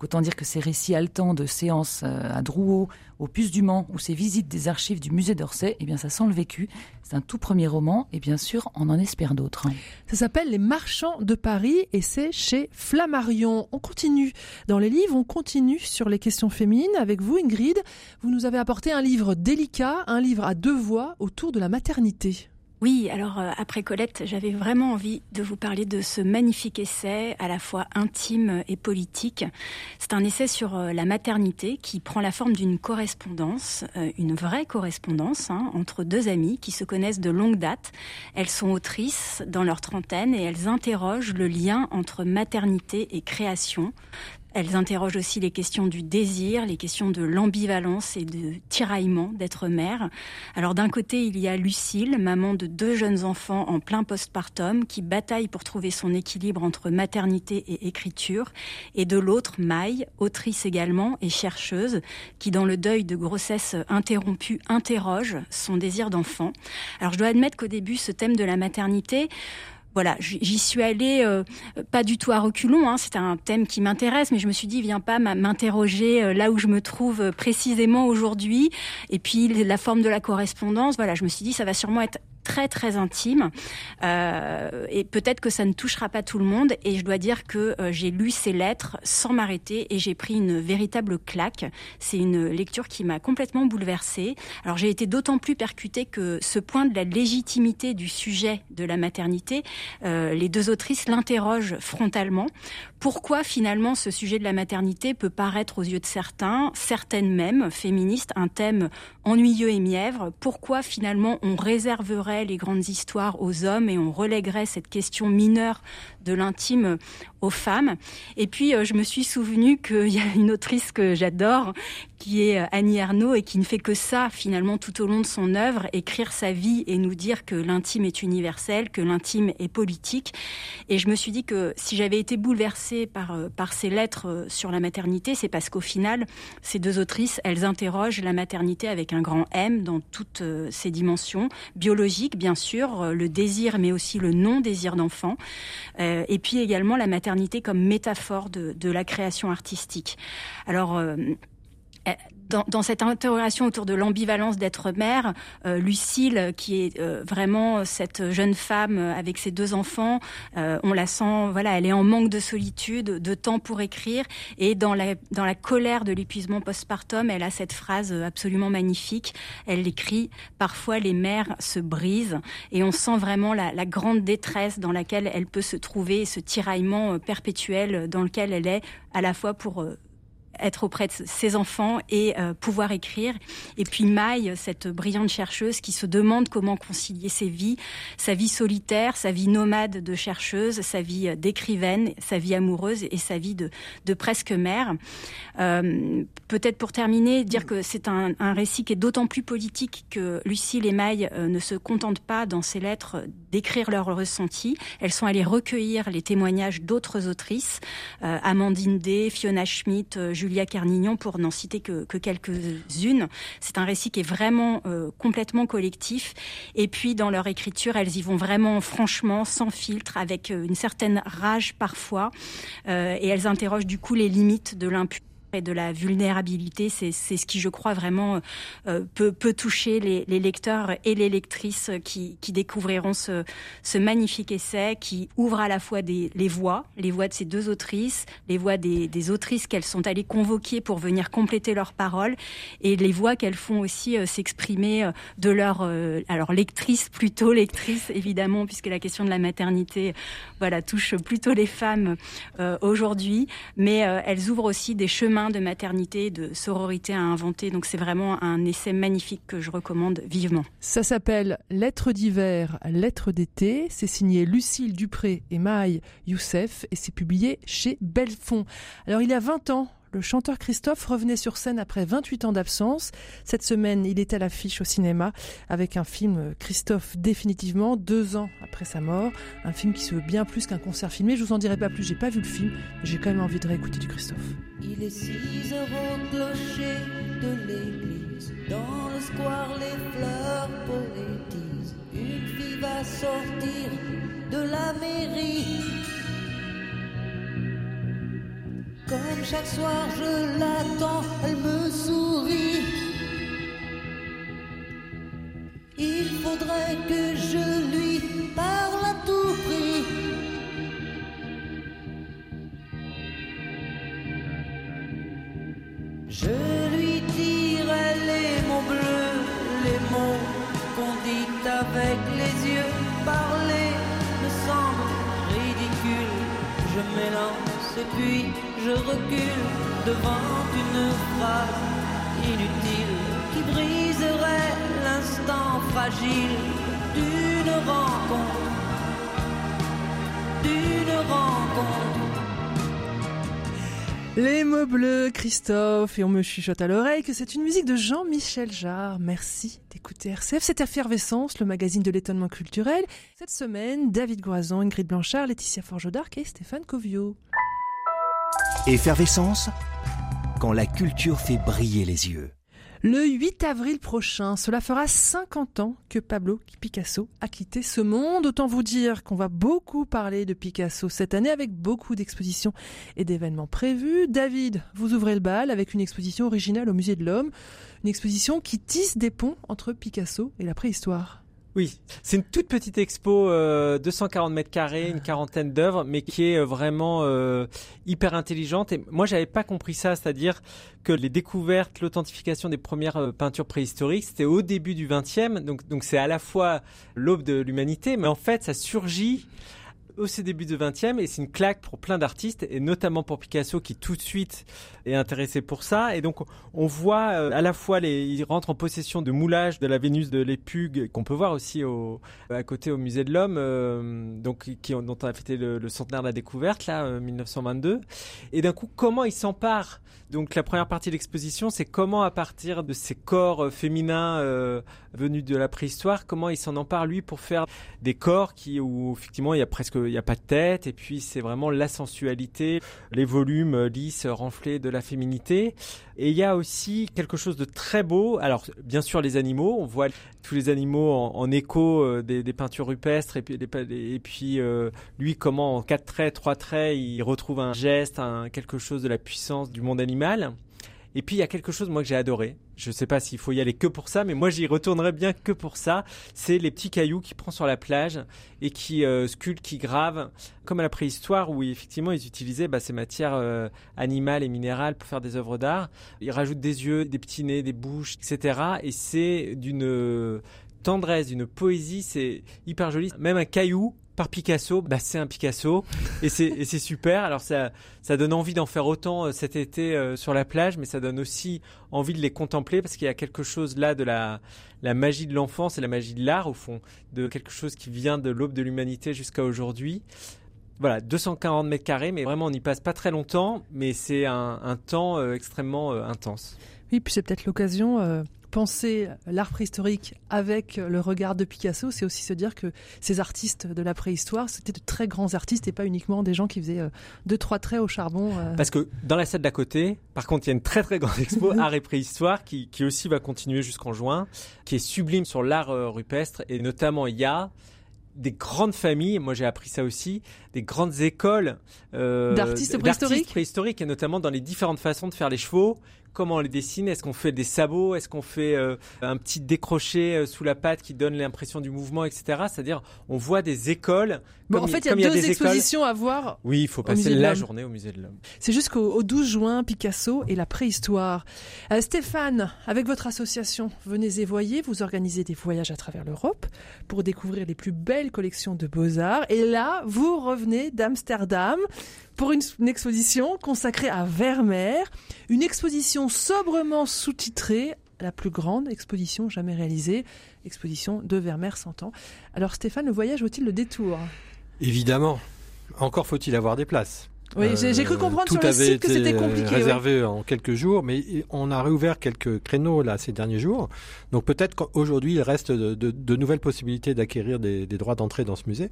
Autant dire que ces récits haletants de séances euh, à Drouot, au Puce du Mans ou ces visites des archives du musée d'Orsay, eh bien ça sent le vécu. C'est un tout premier roman et bien sûr on en espère d'autres. Ça s'appelle Les Marchands de Paris et c'est chez Flammarion. On continue dans les livres, on continue sur les questions féminines avec vous Ingrid. Vous nous avez apporté un livre délicat, un livre à deux voix autour de la maternité. Oui, alors euh, après Colette, j'avais vraiment envie de vous parler de ce magnifique essai à la fois intime et politique. C'est un essai sur euh, la maternité qui prend la forme d'une correspondance, euh, une vraie correspondance hein, entre deux amies qui se connaissent de longue date. Elles sont autrices dans leur trentaine et elles interrogent le lien entre maternité et création, elles interrogent aussi les questions du désir, les questions de l'ambivalence et de tiraillement d'être mère. Alors d'un côté, il y a Lucille, maman de deux jeunes enfants en plein postpartum, qui bataille pour trouver son équilibre entre maternité et écriture. Et de l'autre, Maï, autrice également et chercheuse, qui dans le deuil de grossesse interrompue interroge son désir d'enfant. Alors je dois admettre qu'au début, ce thème de la maternité, voilà, j'y suis allée euh, pas du tout à reculons. Hein, c'est un thème qui m'intéresse, mais je me suis dit, viens pas m'interroger euh, là où je me trouve euh, précisément aujourd'hui. Et puis la forme de la correspondance, voilà, je me suis dit, ça va sûrement être très très intime euh, et peut-être que ça ne touchera pas tout le monde et je dois dire que euh, j'ai lu ces lettres sans m'arrêter et j'ai pris une véritable claque. C'est une lecture qui m'a complètement bouleversée. Alors j'ai été d'autant plus percutée que ce point de la légitimité du sujet de la maternité, euh, les deux autrices l'interrogent frontalement pourquoi finalement ce sujet de la maternité peut paraître aux yeux de certains, certaines même féministes, un thème ennuyeux et mièvre? Pourquoi finalement on réserverait les grandes histoires aux hommes et on relèguerait cette question mineure de l'intime aux femmes. Et puis, euh, je me suis souvenu qu'il y a une autrice que j'adore, qui est euh, Annie Ernaux, et qui ne fait que ça, finalement, tout au long de son œuvre, écrire sa vie et nous dire que l'intime est universel, que l'intime est politique. Et je me suis dit que si j'avais été bouleversée par, euh, par ces lettres sur la maternité, c'est parce qu'au final, ces deux autrices, elles interrogent la maternité avec un grand M dans toutes ses dimensions, biologiques, bien sûr, le désir, mais aussi le non-désir d'enfant, et puis également la maternité comme métaphore de, la création artistique. Alors, euh, dans, cette interrogation autour de l'ambivalence d'être mère, euh, Lucille, qui est euh, vraiment cette jeune femme avec ses deux enfants, on la sent, voilà, elle est en manque de solitude, de temps pour écrire, et dans la dans la colère de l'épuisement postpartum, elle a cette phrase absolument magnifique. Elle écrit parfois les mères se brisent, et on sent vraiment la, la grande détresse dans laquelle elle peut se trouver, ce tiraillement perpétuel dans lequel elle est, à la fois pour être auprès de ses enfants et euh, pouvoir écrire. Et puis Maï, cette brillante chercheuse qui se demande comment concilier ses vies, sa vie solitaire, sa vie nomade de chercheuse, sa vie euh, d'écrivaine, sa vie amoureuse et sa vie de, presque mère. Euh, Peut-être pour terminer, dire que c'est un, récit qui est d'autant plus politique que Lucille et euh, ne se contentent pas dans ses lettres d'écrire leurs ressentis. Elles sont allées recueillir les témoignages d'autres autrices, Amandine Day, Fiona Schmidt, Julia Carnignon, pour n'en citer que, quelques-unes. C'est un récit qui est vraiment euh, complètement collectif. Et puis, dans leur écriture, elles y vont vraiment franchement, sans filtre, avec euh, une certaine rage parfois. Euh, et elles interrogent du coup les limites de l'impunité et de la vulnérabilité. C'est ce qui, je crois, vraiment euh, peut, peut, toucher les, les, lecteurs et les lectrices qui, qui découvriront ce, ce, magnifique essai qui ouvre à la fois des, les voix, les voix de ces deux autrices, les voix des, des autrices qu'elles sont allées convoquer pour venir compléter leurs paroles et les voix qu'elles font aussi euh, s'exprimer euh, de leur alors lectrices plutôt lectrices évidemment puisque la question de la maternité voilà touche plutôt les femmes aujourd'hui mais elles ouvrent aussi des chemins de maternité, de sororité à inventer. Donc c'est vraiment un essai magnifique que je recommande vivement. Ça s'appelle Lettres d'hiver, Lettres d'été. C'est signé Lucille Dupré et Maï Youssef et c'est publié chez Belfond. Alors il y a 20 ans, le chanteur Christophe revenait sur scène après 28 ans d'absence. Cette semaine, il est à l'affiche au cinéma avec un film Christophe définitivement, deux ans après sa mort. Un film qui se veut bien plus qu'un concert filmé. Je vous en dirai pas plus, j'ai pas vu le film, mais j'ai quand même envie de réécouter du Christophe. Il est 6 heures au clocher de l'église. Dans le square, les fleurs poétisent. Une fille va sortir de la mairie. Comme chaque soir je l'attends, elle me sourit. Il faudrait que je lui parle à tout prix. Je lui dirai les mots bleus, les mots qu'on dit avec les yeux. Parler me semble ridicule. Je m'élance et puis je recule devant une phrase inutile qui briserait l'instant fragile d'une rencontre, d'une rencontre. Les mots bleus, Christophe, et on me chuchote à l'oreille que c'est une musique de Jean-Michel Jarre. Merci d'écouter RCF, c'est Effervescence, le magazine de l'étonnement culturel. Cette semaine, David Groison, Ingrid Blanchard, Laetitia Forgeau d'Arc et Stéphane Covio. Effervescence quand la culture fait briller les yeux. Le 8 avril prochain, cela fera 50 ans que Pablo Picasso a quitté ce monde. Autant vous dire qu'on va beaucoup parler de Picasso cette année avec beaucoup d'expositions et d'événements prévus. David, vous ouvrez le bal avec une exposition originale au Musée de l'Homme. Une exposition qui tisse des ponts entre Picasso et la préhistoire. Oui, c'est une toute petite expo, euh, 240 mètres carrés, une quarantaine d'œuvres, mais qui est euh, vraiment euh, hyper intelligente. Et moi, j'avais pas compris ça, c'est-à-dire que les découvertes, l'authentification des premières euh, peintures préhistoriques, c'était au début du XXe, donc donc c'est à la fois l'aube de l'humanité, mais en fait, ça surgit au débuts du 20e et c'est une claque pour plein d'artistes et notamment pour Picasso qui tout de suite est intéressé pour ça. Et donc on voit euh, à la fois les il rentre en possession de moulages de la Vénus de l'Épugue qu'on peut voir aussi au à côté au musée de l'Homme euh, donc qui dont on a fêté le, centenaire de la découverte là euh, 1922 et d'un coup comment il s'empare? Donc la première partie de l'exposition c'est comment à partir de ces corps euh, féminins euh, venus de la préhistoire comment il s'en empare lui pour faire des corps qui où effectivement il y a presque il y a pas de tête et puis c'est vraiment la sensualité les volumes euh, lisses renflés de la féminité. Et il y a aussi quelque chose de très beau. Alors bien sûr les animaux on voit tous les animaux en, écho euh, des, peintures rupestres et puis et puis euh, lui comment en quatre traits trois traits il retrouve un geste quelque chose de la puissance du monde animal. Et puis il y a quelque chose moi que j'ai adoré. Je sais pas s'il faut y aller que pour ça, mais moi j'y retournerai bien que pour ça. C'est les petits cailloux qui prend sur la plage et qui euh, sculptent, qui gravent, comme à la préhistoire où effectivement ils utilisaient bah, ces matières euh, animales et minérales pour faire des œuvres d'art. Ils rajoutent des yeux, des petits nez, des bouches, etc. Et c'est d'une tendresse, d'une poésie, c'est hyper joli. Même un caillou par Picasso, bah c'est un Picasso et c'est super. Alors ça ça donne envie d'en faire autant euh, cet été euh, sur la plage, mais ça donne aussi envie de les contempler parce qu'il y a quelque chose là de la magie de l'enfance et la magie de l'art au fond, de quelque chose qui vient de l'aube de l'humanité jusqu'à aujourd'hui. Voilà, 240 mètres carrés, mais vraiment on n'y passe pas très longtemps, mais c'est un, temps euh, extrêmement intense. Oui, puis c'est peut-être l'occasion penser l'art préhistorique avec le regard de Picasso, c'est aussi se dire que ces artistes de la préhistoire, c'était de très grands artistes et pas uniquement des gens qui faisaient euh, deux trois traits au charbon. Euh. Parce que dans la salle d'à côté, par contre, il y a une très très grande expo <laughs> art et préhistoire qui, qui aussi va continuer jusqu'en juin, qui est sublime sur l'art euh, rupestre et notamment il y a des grandes familles, moi j'ai appris ça aussi, des grandes écoles euh, d'artistes préhistoriques? préhistoriques et notamment dans les différentes façons de faire les chevaux, comment on les dessine Est-ce qu'on fait des sabots? Est-ce qu'on fait euh, un petit décroché euh, sous la patte qui donne l'impression du mouvement, etc. C'est-à-dire, on voit des écoles. Bon, en fait, il y a deux y a des expositions écoles... à voir. Oui, il faut passer la journée au musée de l'homme. C'est jusqu'au 12 juin, Picasso et la préhistoire. Euh, Stéphane, avec votre association Venez et Voyez, vous organisez des voyages à travers l'Europe pour découvrir les plus belles collections de beaux-arts. Et là, vous revenez d'Amsterdam pour une, une, exposition consacrée à Vermeer, une exposition sobrement sous-titrée, la plus grande exposition jamais réalisée, exposition de Vermeer 100 ans. Alors Stéphane, le voyage vaut-il le détour? Évidemment. Encore faut-il avoir des places. Oui, euh, j'ai cru comprendre sur le site que c'était compliqué. Réservé en quelques jours, mais on a réouvert quelques créneaux là ces derniers jours. Donc peut-être qu'aujourd'hui il reste de, de, de nouvelles possibilités d'acquérir des, des, droits d'entrée dans ce musée.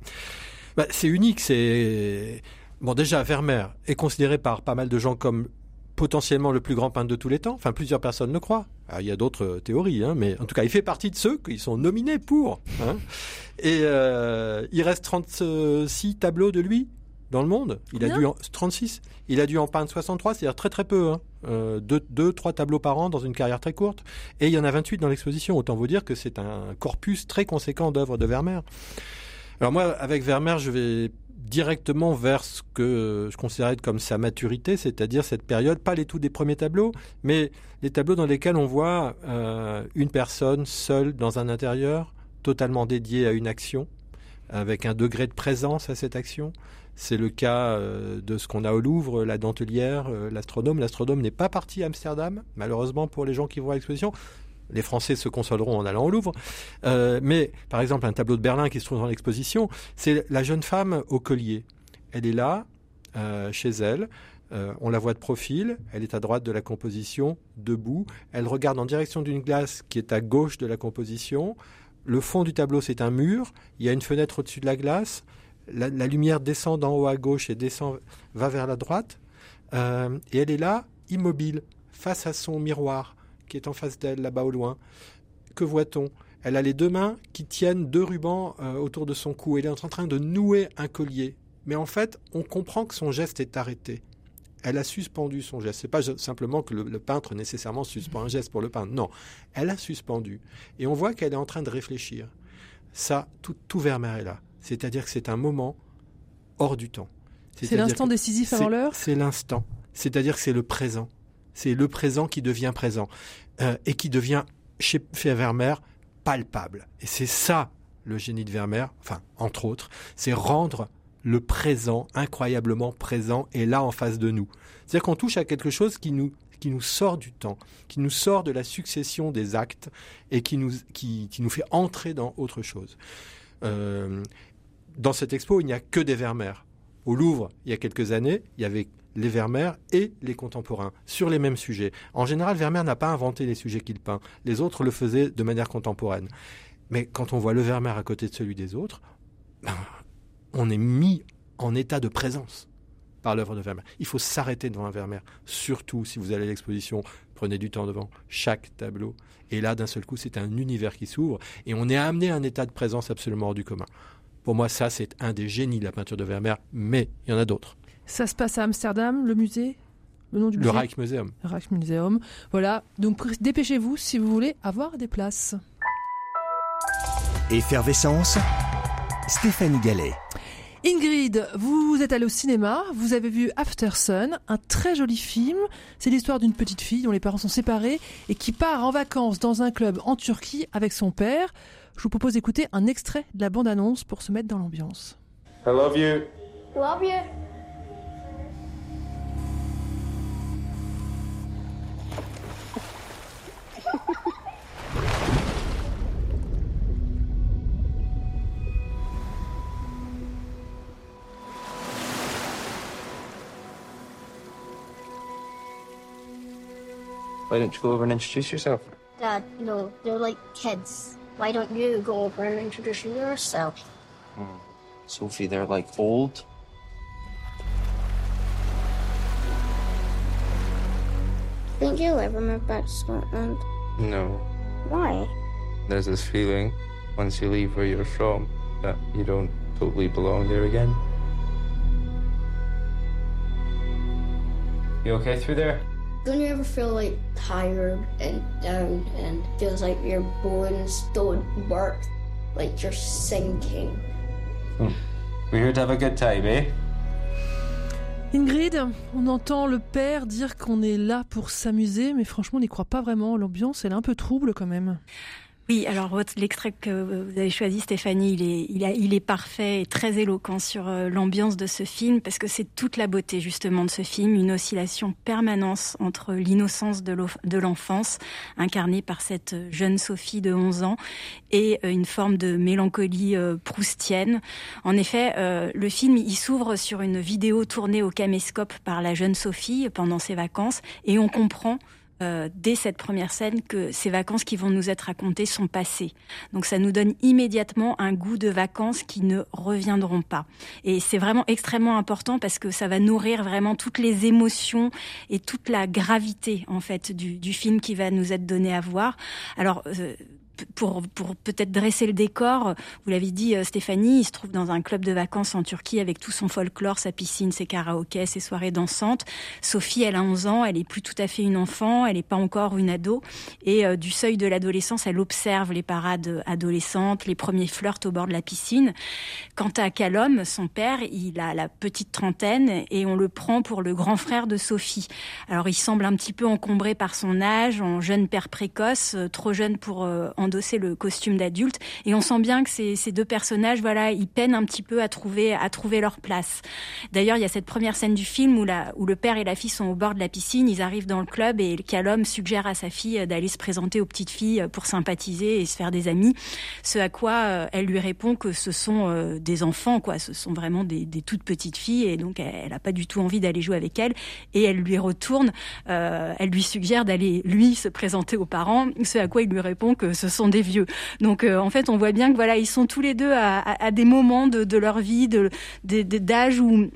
Bah, c'est unique, c'est Bon, déjà, Vermeer est considéré par pas mal de gens comme potentiellement le plus grand peintre de tous les temps. Enfin, plusieurs personnes le croient. Alors, il y a d'autres théories, hein, mais en tout cas, il fait partie de ceux qui sont nominés pour. Hein. Et euh, il reste 36 tableaux de lui dans le monde. Il a dû en, 36. Il a dû en peindre 63, c'est-à-dire très très peu. Hein. Euh, deux, deux, trois tableaux par an dans une carrière très courte. Et il y en a 28 dans l'exposition. Autant vous dire que c'est un corpus très conséquent d'œuvres de Vermeer. Alors moi, avec Vermeer, je vais directement vers ce que je considérais comme sa maturité, c'est-à-dire cette période, pas les tout des premiers tableaux, mais les tableaux dans lesquels on voit euh, une personne seule dans un intérieur, totalement dédiée à une action, avec un degré de présence à cette action. C'est le cas euh, de ce qu'on a au Louvre, la dentelière, euh, l'astronome. L'astronome n'est pas parti à Amsterdam, malheureusement pour les gens qui vont à l'exposition les Français se consoleront en allant au Louvre. Euh, mais par exemple, un tableau de Berlin qui se trouve dans l'exposition, c'est la jeune femme au collier. Elle est là, euh, chez elle. Euh, on la voit de profil. Elle est à droite de la composition, debout. Elle regarde en direction d'une glace qui est à gauche de la composition. Le fond du tableau, c'est un mur. Il y a une fenêtre au-dessus de la glace. La, lumière descend d'en haut à gauche et descend, va vers la droite. Et elle est là, immobile, face à son miroir qui est en face d'elle, là-bas au loin. Que voit-on? Elle a les deux mains qui tiennent deux rubans euh, autour de son cou. Elle est en train de nouer un collier. Mais en fait, on comprend que son geste est arrêté. Elle a suspendu son geste. C'est pas simplement que le, le, peintre nécessairement suspend un geste pour le peindre. Non, elle a suspendu. Et on voit qu'elle est en train de réfléchir. Ça, tout, tout Vermeer est là. C'est-à-dire que c'est un moment hors du temps. C'est l'instant décisif avant l'heure? C'est l'instant. C'est-à-dire que c'est le présent. C'est le présent qui devient présent euh, et qui devient chez, Vermeer palpable. Et c'est ça le génie de Vermeer, enfin entre autres, c'est rendre le présent, incroyablement présent, est là en face de nous. C'est-à-dire qu'on touche à quelque chose qui nous qui nous sort du temps, qui nous sort de la succession des actes et qui nous, qui, qui nous fait entrer dans autre chose. Euh, dans cette expo, il n'y a que des Vermeer. Au Louvre, il y a quelques années, il y avait les Vermeer et les contemporains sur les mêmes sujets. En général, Vermeer n'a pas inventé les sujets qu'il peint. Les autres le faisaient de manière contemporaine. Mais quand on voit le Vermeer à côté de celui des autres, <laughs> on est mis en état de présence par l'œuvre de Vermeer. Il faut s'arrêter devant un Vermeer, surtout si vous allez à l'exposition, prenez du temps devant chaque tableau. Et là, d'un seul coup, c'est un univers qui s'ouvre et on est amené à un état de présence absolument hors du commun. Pour moi, ça, c'est un des génies de la peinture de Vermeer, mais il y en a d'autres. Ça se passe à Amsterdam, le musée le nom du Le musée Rijksmuseum. Rijksmuseum. Voilà, donc dépêchez-vous si vous voulez avoir des places. Effervescence, Stéphanie Gallet. Ingrid, vous êtes allée au cinéma, vous avez vu After Sun, un très joli film. C'est l'histoire d'une petite fille dont les parents sont séparés et qui part en vacances dans un club en Turquie avec son père. Je vous propose d'écouter un extrait de la bande-annonce pour se mettre dans l'ambiance. I love you. Love you. Why don't you go over and introduce yourself? Dad, you know, they're like kids. Why don't you go over and introduce yourself? Hmm. Sophie, they're like old. Think you'll ever move back to Scotland? No. Why? There's this feeling once you leave where you're from that you don't totally belong there again. You okay through there? Don't you ever feel like tired and down and feels like your bones don't work? Like you're sinking? We're here to have a good time, eh? Ingrid, on entend le père dire qu'on est là pour s'amuser, mais franchement, on n'y croit pas vraiment. L'ambiance, elle est un peu trouble quand même. Oui, alors l'extrait que vous avez choisi, Stéphanie, il est, parfait et très éloquent sur euh, l'ambiance de ce film, parce que c'est toute la beauté justement de ce film, une oscillation permanente entre l'innocence de l'enfance, incarnée par cette jeune Sophie de 11 ans, et euh, une forme de mélancolie euh, proustienne. En effet, euh, le film, il s'ouvre sur une vidéo tournée au caméscope par la jeune Sophie pendant ses vacances, et on comprend euh, dès cette première scène que ces vacances qui vont nous être racontées sont passées. Donc ça nous donne immédiatement un goût de vacances qui ne reviendront pas. Et c'est vraiment extrêmement important parce que ça va nourrir vraiment toutes les émotions et toute la gravité en fait du, du film qui va nous être donné à voir. Alors euh, pour, pour peut-être dresser le décor, vous l'avez dit euh, Stéphanie, il se trouve dans un club de vacances en Turquie avec tout son folklore, sa piscine, ses karaokés, ses soirées dansantes. Sophie, elle a 11 ans, elle est plus tout à fait une enfant, elle n'est pas encore une ado. Et euh, du seuil de l'adolescence, elle observe les parades adolescentes, les premiers flirts au bord de la piscine. Quant à Callum, son père, il a la petite trentaine et on le prend pour le grand frère de Sophie. Alors il semble un petit peu encombré par son âge, en jeune père précoce, euh, trop jeune pour euh, endosser le costume d'adulte. Et on sent bien que ces, deux personnages, voilà, ils peinent un petit peu à trouver, à trouver leur place. D'ailleurs, il y a cette première scène du film où, la, où le père et la fille sont au bord de la piscine, ils arrivent dans le club et Callum suggère à sa fille d'aller se présenter aux petites filles pour sympathiser et se faire des amis. Ce à quoi euh, elle lui répond que ce sont euh, des enfants, quoi. Ce sont vraiment des, toutes petites filles et donc elle n'a pas du tout envie d'aller jouer avec elle. Et elle lui retourne, euh, elle lui suggère d'aller lui se présenter aux parents. Ce à quoi il lui répond que ce sont des vieux. Donc euh, en fait, on voit bien que voilà, ils sont tous les deux à, des moments de, leur vie, d'âge où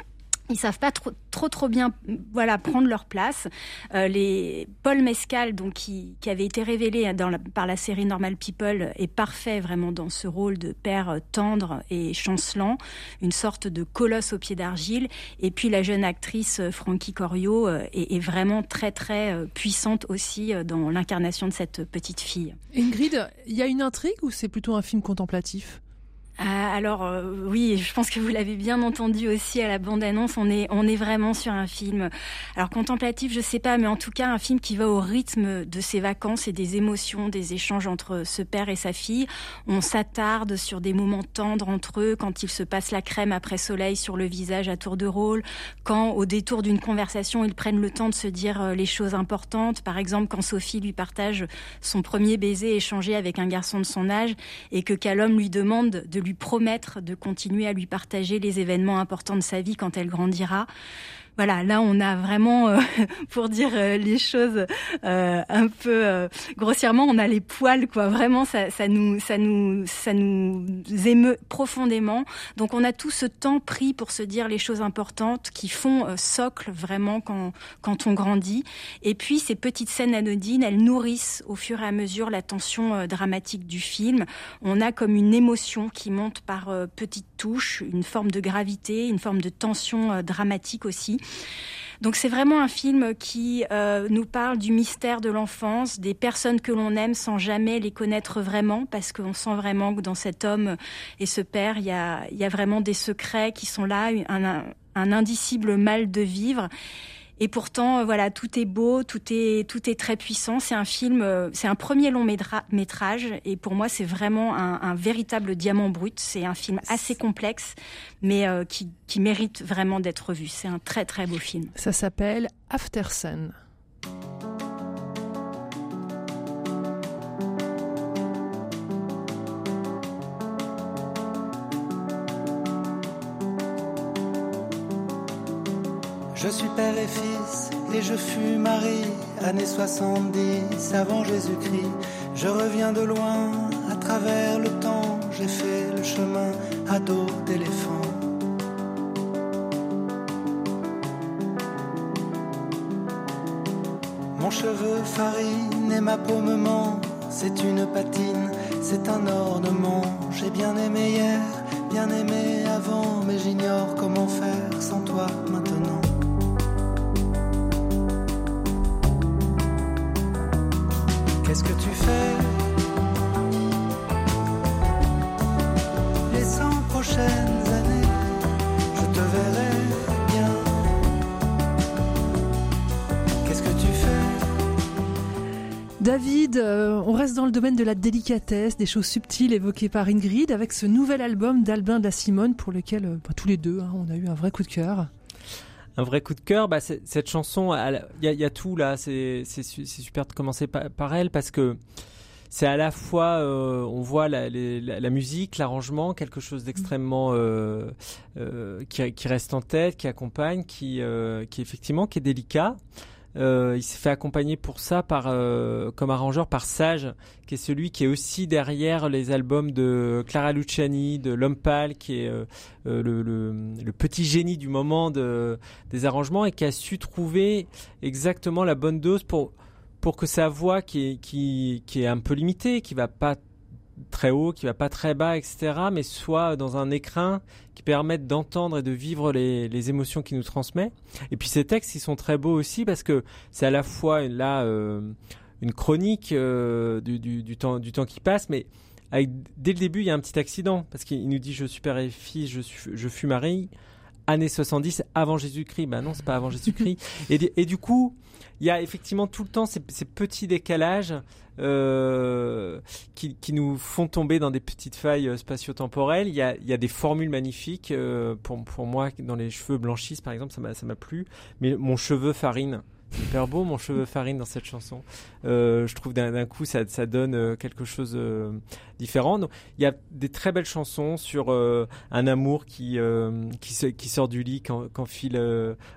ils savent pas trop trop trop bien voilà prendre leur place. Euh, les Paul Mescal donc qui, qui avait été révélé dans la- par la série Normal People est parfait vraiment dans ce rôle de père euh, tendre et chancelant, une sorte de colosse au pied d'argile. Et puis la jeune actrice euh, Frankie Corio euh, est, est vraiment très très puissante aussi dans l'incarnation de cette petite fille. Ingrid, il y a une intrigue ou c'est plutôt un film contemplatif? Alors euh, oui, je pense que vous l'avez bien entendu aussi à la bande-annonce. On est on est vraiment sur un film. Alors contemplatif, je sais pas, mais en tout cas un film qui va au rythme de ses vacances et des émotions, des échanges entre ce père et sa fille. On s'attarde sur des moments tendres entre eux quand ils se passent la crème après soleil sur le visage à tour de rôle, quand au détour d'une conversation ils prennent le temps de se dire euh, les choses importantes. Par exemple, quand Sophie lui partage son premier baiser échangé avec un garçon de son âge et que Calum lui demande de lui promettre de continuer à lui partager les événements importants de sa vie quand elle grandira voilà, là on a vraiment, euh, <laughs> pour dire euh, les choses euh, un peu grossièrement, on a les poils quoi. Vraiment, ça, ça nous, ça nous, ça nous émeut profondément. Donc on a tout ce temps pris pour se dire les choses importantes qui font socle vraiment quand quand on grandit. Et puis ces petites scènes anodines, elles nourrissent au fur et à mesure la tension dramatique du film. On a comme une émotion qui monte par petites touches, une forme de gravité, une forme de tension dramatique aussi. Donc c'est vraiment un film qui euh, nous parle du mystère de l'enfance, des personnes que l'on aime sans jamais les connaître vraiment, parce qu'on sent vraiment que dans cet homme et ce père, il y a, vraiment des secrets qui sont là, un indicible mal de vivre. Et pourtant, euh, voilà, tout est beau, tout est tout est très puissant. C'est un film, euh, c'est un premier long métrage, et pour moi, c'est vraiment un, véritable diamant brut. C'est un film assez complexe, mais euh, qui, qui mérite vraiment d'être vu. C'est un très très beau film. Ça s'appelle After Sun. Suis père et fils et je fus mari, années 70 avant Jésus-Christ. Je reviens de loin, à travers le temps, j'ai fait le chemin à dos d'éléphant. Mon cheveu farine et ma peau me ment, c'est une patine, c'est un ornement. J'ai bien aimé hier, bien aimé avant, mais j'ignore comment faire sans toi Les 100 prochaines années, je te verrai bien. Qu'est-ce que tu fais? David, euh, on reste dans le domaine de la délicatesse, des choses subtiles évoquées par Ingrid, avec ce nouvel album d'Albin de la Simone pour lequel euh, bah, tous les deux, hein, on a eu un vrai coup de cœur un vrai coup de cœur. Bah, cette chanson, il y, a tout là. C'est super de commencer par, elle parce que c'est à la fois, euh, on voit la, musique, l'arrangement, quelque chose d'extrêmement euh, euh, qui, reste en tête, qui accompagne, qui, qui effectivement qui est délicat. Euh, il s'est fait accompagner pour ça par, euh, comme arrangeur par Sage, qui est celui qui est aussi derrière les albums de Clara Luciani, de L'Homme Pâle, qui est euh, le, petit génie du moment de, des arrangements et qui a su trouver exactement la bonne dose pour, pour que sa voix, qui est, qui, qui est un peu limitée, qui va pas très haut, qui va pas très bas, etc., mais soit dans un écrin qui permette d'entendre et de vivre les, les émotions qu'il nous transmet. Et puis ces textes, ils sont très beaux aussi parce que c'est à la fois là euh, une chronique euh, du, du, temps, du temps qui passe, mais dès le début, il y a un petit accident parce qu'il nous dit je suis père et fils, je, je fus mari, années 70 avant Jésus-Christ. Ben non, c'est pas avant Jésus-Christ. <laughs> et, et, du coup, il y a effectivement tout le temps ces, ces petits décalages euh, qui, qui, nous font tomber dans des petites failles euh, spatio-temporelles. Il y a, il y a des formules magnifiques. Euh, pour, pour moi, dans les cheveux blanchissent, par exemple, ça m'a plu. Mais mon cheveu farine, super beau mon cheveu farine dans cette chanson. Euh, je trouve d'un coup ça, ça donne euh, quelque chose euh, différent. Donc, il y a des très belles chansons sur euh, un amour qui qui, sort du lit quand, quand file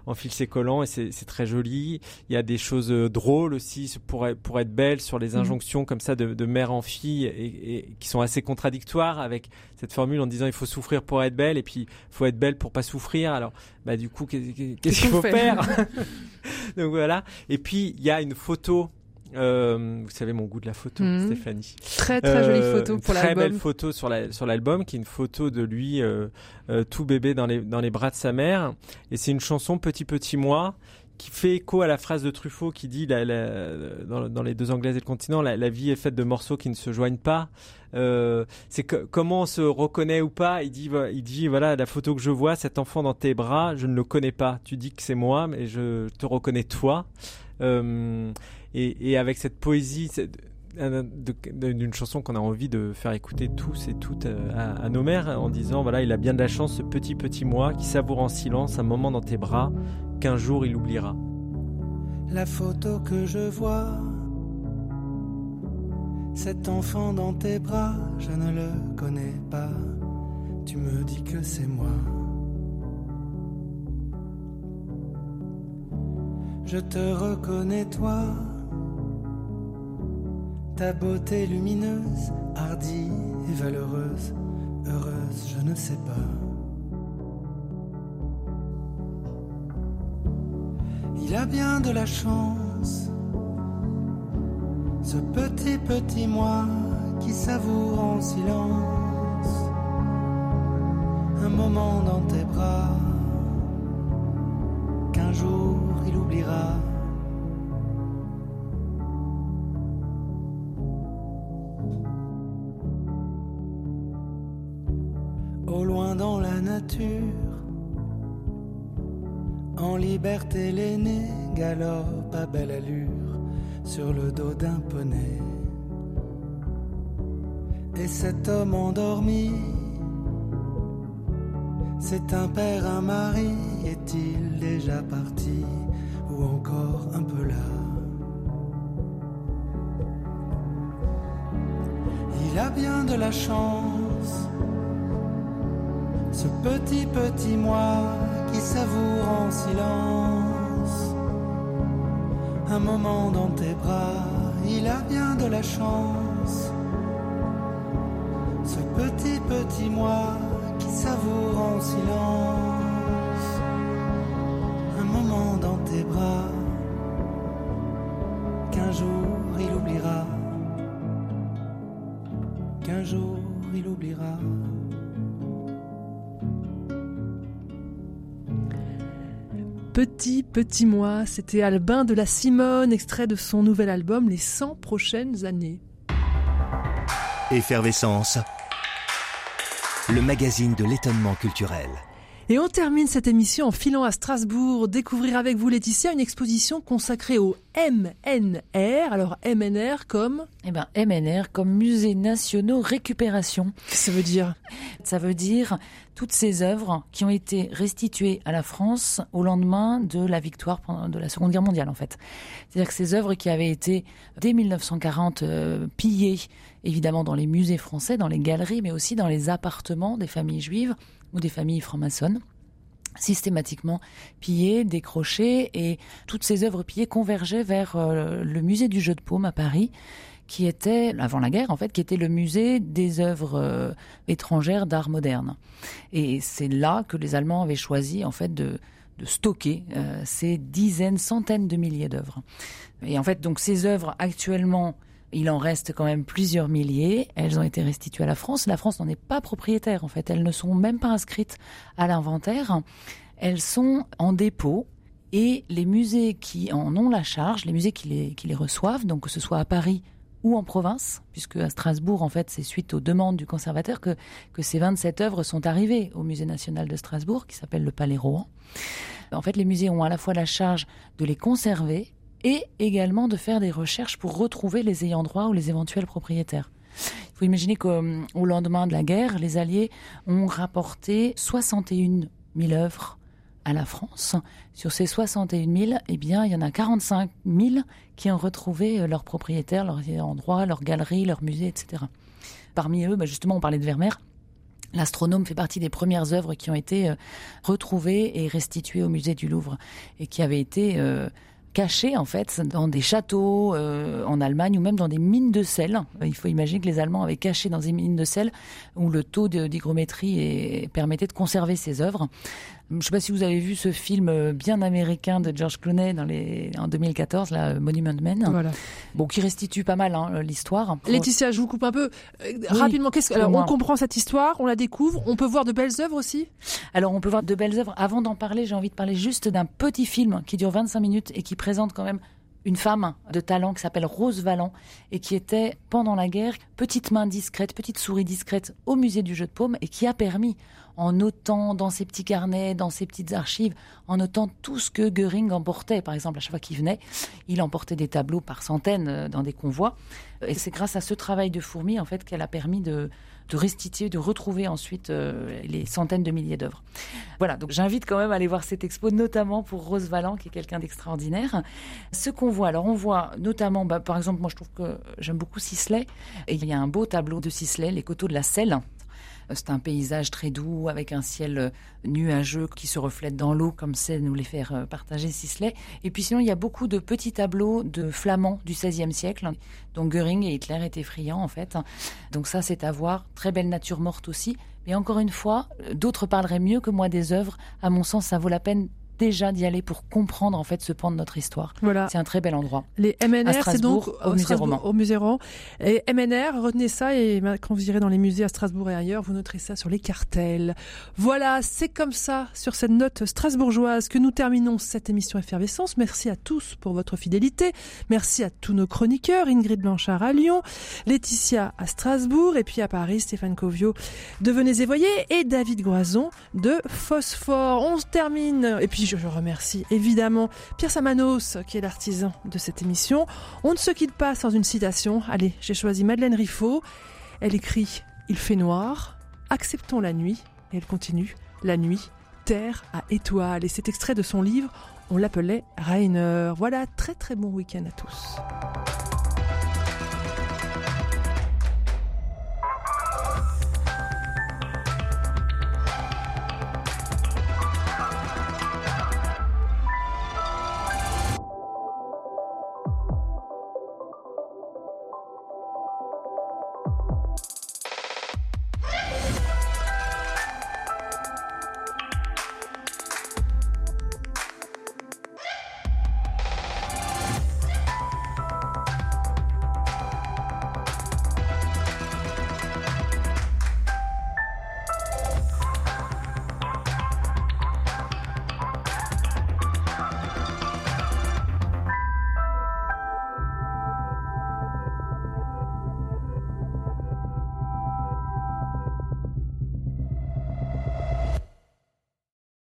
enfile ses collants et c'est très joli. Il y a des choses drôles aussi pour être, pour être belles sur les mmh. injonctions comme ça de, de mère en fille et, et, qui sont assez contradictoires avec cette formule en disant il faut souffrir pour être belle et puis il faut être belle pour pas souffrir. Alors bah du coup qu'est-ce qu'il faut faire? <laughs> <laughs> Donc voilà. Et puis il y a une photo. Euh, vous savez mon goût de la photo, mmh. Stéphanie. Très très jolie euh, photo pour l'album. Très belle photo sur la, sur l'album, qui est une photo de lui euh, tout bébé dans les dans les bras de sa mère. Et c'est une chanson Petit Petit Moi qui fait écho à la phrase de Truffaut qui dit dans, les deux Anglaises et le continent, la, vie est faite de morceaux qui ne se joignent pas. Euh, c'est comment on se reconnaît ou pas? Il dit, il dit voilà la photo que je vois, cet enfant dans tes bras, je ne le connais pas. Tu dis que c'est moi, mais je te reconnais toi. Euh, et, avec cette poésie. D'une chanson qu'on a envie de faire écouter tous et toutes euh, à, à nos mères en disant voilà il a bien de la chance ce petit petit moi qui savoure en silence un moment dans tes bras qu'un jour il oubliera La photo que je vois, cet enfant dans tes bras, je ne le connais pas. Tu me dis que c'est moi. Je te reconnais toi, ta beauté lumineuse, hardie et valeureuse, heureuse, je ne sais pas. Il a bien de la chance, ce petit petit moi qui savoure en silence un moment dans tes bras qu'un jour il oubliera. Liberté l'aîné galope à belle allure sur le dos d'un poney. Et cet homme endormi, c'est un père, un mari, est-il déjà parti ou encore un peu là? Il a bien de la chance, ce petit petit moi qui savoure en silence un moment dans tes bras. Il a bien de la chance, ce petit petit moi qui savoure en silence Petit, petit moi, c'était Albin de la Simone, extrait de son nouvel album Les 100 prochaines années. Effervescence. Le magazine de l'étonnement culturel. Et on termine cette émission en filant à Strasbourg, découvrir avec vous Laetitia une exposition consacrée au MNR. Alors MNR comme Eh ben MNR comme Musée nationaux récupération. Qu'est-ce que ça veut dire? Ça veut dire toutes ces œuvres qui ont été restituées à la France au lendemain de la victoire de la Seconde Guerre mondiale en fait. C'est-à-dire que ces œuvres qui avaient été dès 1940 euh, pillées évidemment dans les musées français, dans les galeries, mais aussi dans les appartements des familles juives ou des familles franc-maçonnes systématiquement pillées, décrochées, et toutes ces œuvres pillées convergeaient vers euh, le musée du jeu de paume à Paris, qui était, avant la guerre en fait, qui était le musée des œuvres euh, étrangères d'art moderne. Et c'est là que les Allemands avaient choisi en fait de, stocker euh, ces dizaines, centaines de milliers d'œuvres. Et en fait, donc ces œuvres actuellement il en reste quand même plusieurs milliers. Elles ont été restituées à la France. La France n'en est pas propriétaire, en fait. Elles ne sont même pas inscrites à l'inventaire. Elles sont en dépôt. Et les musées qui en ont la charge, les musées qui les, reçoivent, donc que ce soit à Paris ou en province, puisque à Strasbourg, en fait, c'est suite aux demandes du conservateur que, que ces 27 œuvres sont arrivées au Musée national de Strasbourg, qui s'appelle le Palais Rohan. En fait, les musées ont à la fois la charge de les conserver et également de faire des recherches pour retrouver les ayants droit ou les éventuels propriétaires. Il faut imaginer qu'au au lendemain de la guerre, les Alliés ont rapporté 61 000 œuvres à la France. Sur ces 61 000, eh bien, il y en a 45 000 qui ont retrouvé euh, leurs propriétaires, leurs droit, leurs galeries, leurs musées, etc. Parmi eux, bah, justement, on parlait de Vermeer. L'astronome fait partie des premières œuvres qui ont été euh, retrouvées et restituées au musée du Louvre et qui avaient été euh, cachées en fait dans des châteaux euh, en Allemagne ou même dans des mines de sel. Il faut imaginer que les Allemands avaient caché dans des mines de sel où le taux d'hygrométrie permettait de conserver ces œuvres. Je ne sais pas si vous avez vu ce film euh, bien américain de George Clooney dans les, en 2014, la Monument Men. Voilà. Bon, qui restitue pas mal hein, l'histoire. Laetitia, je vous coupe un peu. Euh, Oui, Rapidement, qu'est-ce alors, on comprend cette histoire, on la découvre, on peut voir de belles œuvres aussi? Alors, on peut voir de belles œuvres. Avant d'en parler, j'ai envie de parler juste d'un petit film qui dure 25 minutes et qui présente quand même une femme de talent qui s'appelle Rose Valland et qui était, pendant la guerre, petite main discrète, petite souris discrète au musée du jeu de paume et qui a permis, en notant dans ses petits carnets, dans ses petites archives, en notant tout ce que Goering emportait. Par exemple, à chaque fois qu'il venait, il emportait des tableaux par centaines euh, dans des convois. Et c'est grâce à ce travail de fourmi, en fait, qu'elle a permis de, restituer, de retrouver ensuite euh, les centaines de milliers d'œuvres. Voilà, donc j'invite quand même à aller voir cette expo, notamment pour Rose Valland, qui est quelqu'un d'extraordinaire. Ce qu'on voit, alors on voit notamment, bah, par exemple, moi je trouve que j'aime beaucoup Sisley, et il y a un beau tableau de Sisley, les coteaux de la Selle. C'est un paysage très doux avec un ciel euh, nuageux qui se reflète dans l'eau, comme c'est nous les faire euh, partager Sisley. Et puis sinon, il y a beaucoup de petits tableaux de flamands du XVIe siècle, dont Goering et Hitler étaient friands en fait. Donc ça, c'est à voir. Très belle nature morte aussi. Mais encore une fois, euh, d'autres parleraient mieux que moi des œuvres. À mon sens, ça vaut la peine déjà d'y aller pour comprendre en fait ce pan de notre histoire. Voilà. C'est un très bel endroit. Les MNR, c'est donc au musée roman. Au musée roman. Et MNR, retenez ça et quand vous irez dans les musées à Strasbourg et ailleurs, vous noterez ça sur les cartels. Voilà, c'est comme ça, sur cette note strasbourgeoise, que nous terminons cette émission Effervescence. Merci à tous pour votre fidélité. Merci à tous nos chroniqueurs, Ingrid Blanchard à Lyon, Laetitia à Strasbourg et puis à Paris, Stéphane Covio de Venez et Voyez et David Groison de Phosphore. On se termine. Et puis je remercie évidemment Pierre Samanos qui est l'artisan de cette émission. On ne se quitte pas sans une citation. Allez, j'ai choisi Madeleine Riffaut. Elle écrit Il fait noir, acceptons la nuit. Et elle continue La nuit, terre à étoiles. Et cet extrait de son livre, on l'appelait Rainer. Voilà, très très bon week-end à tous.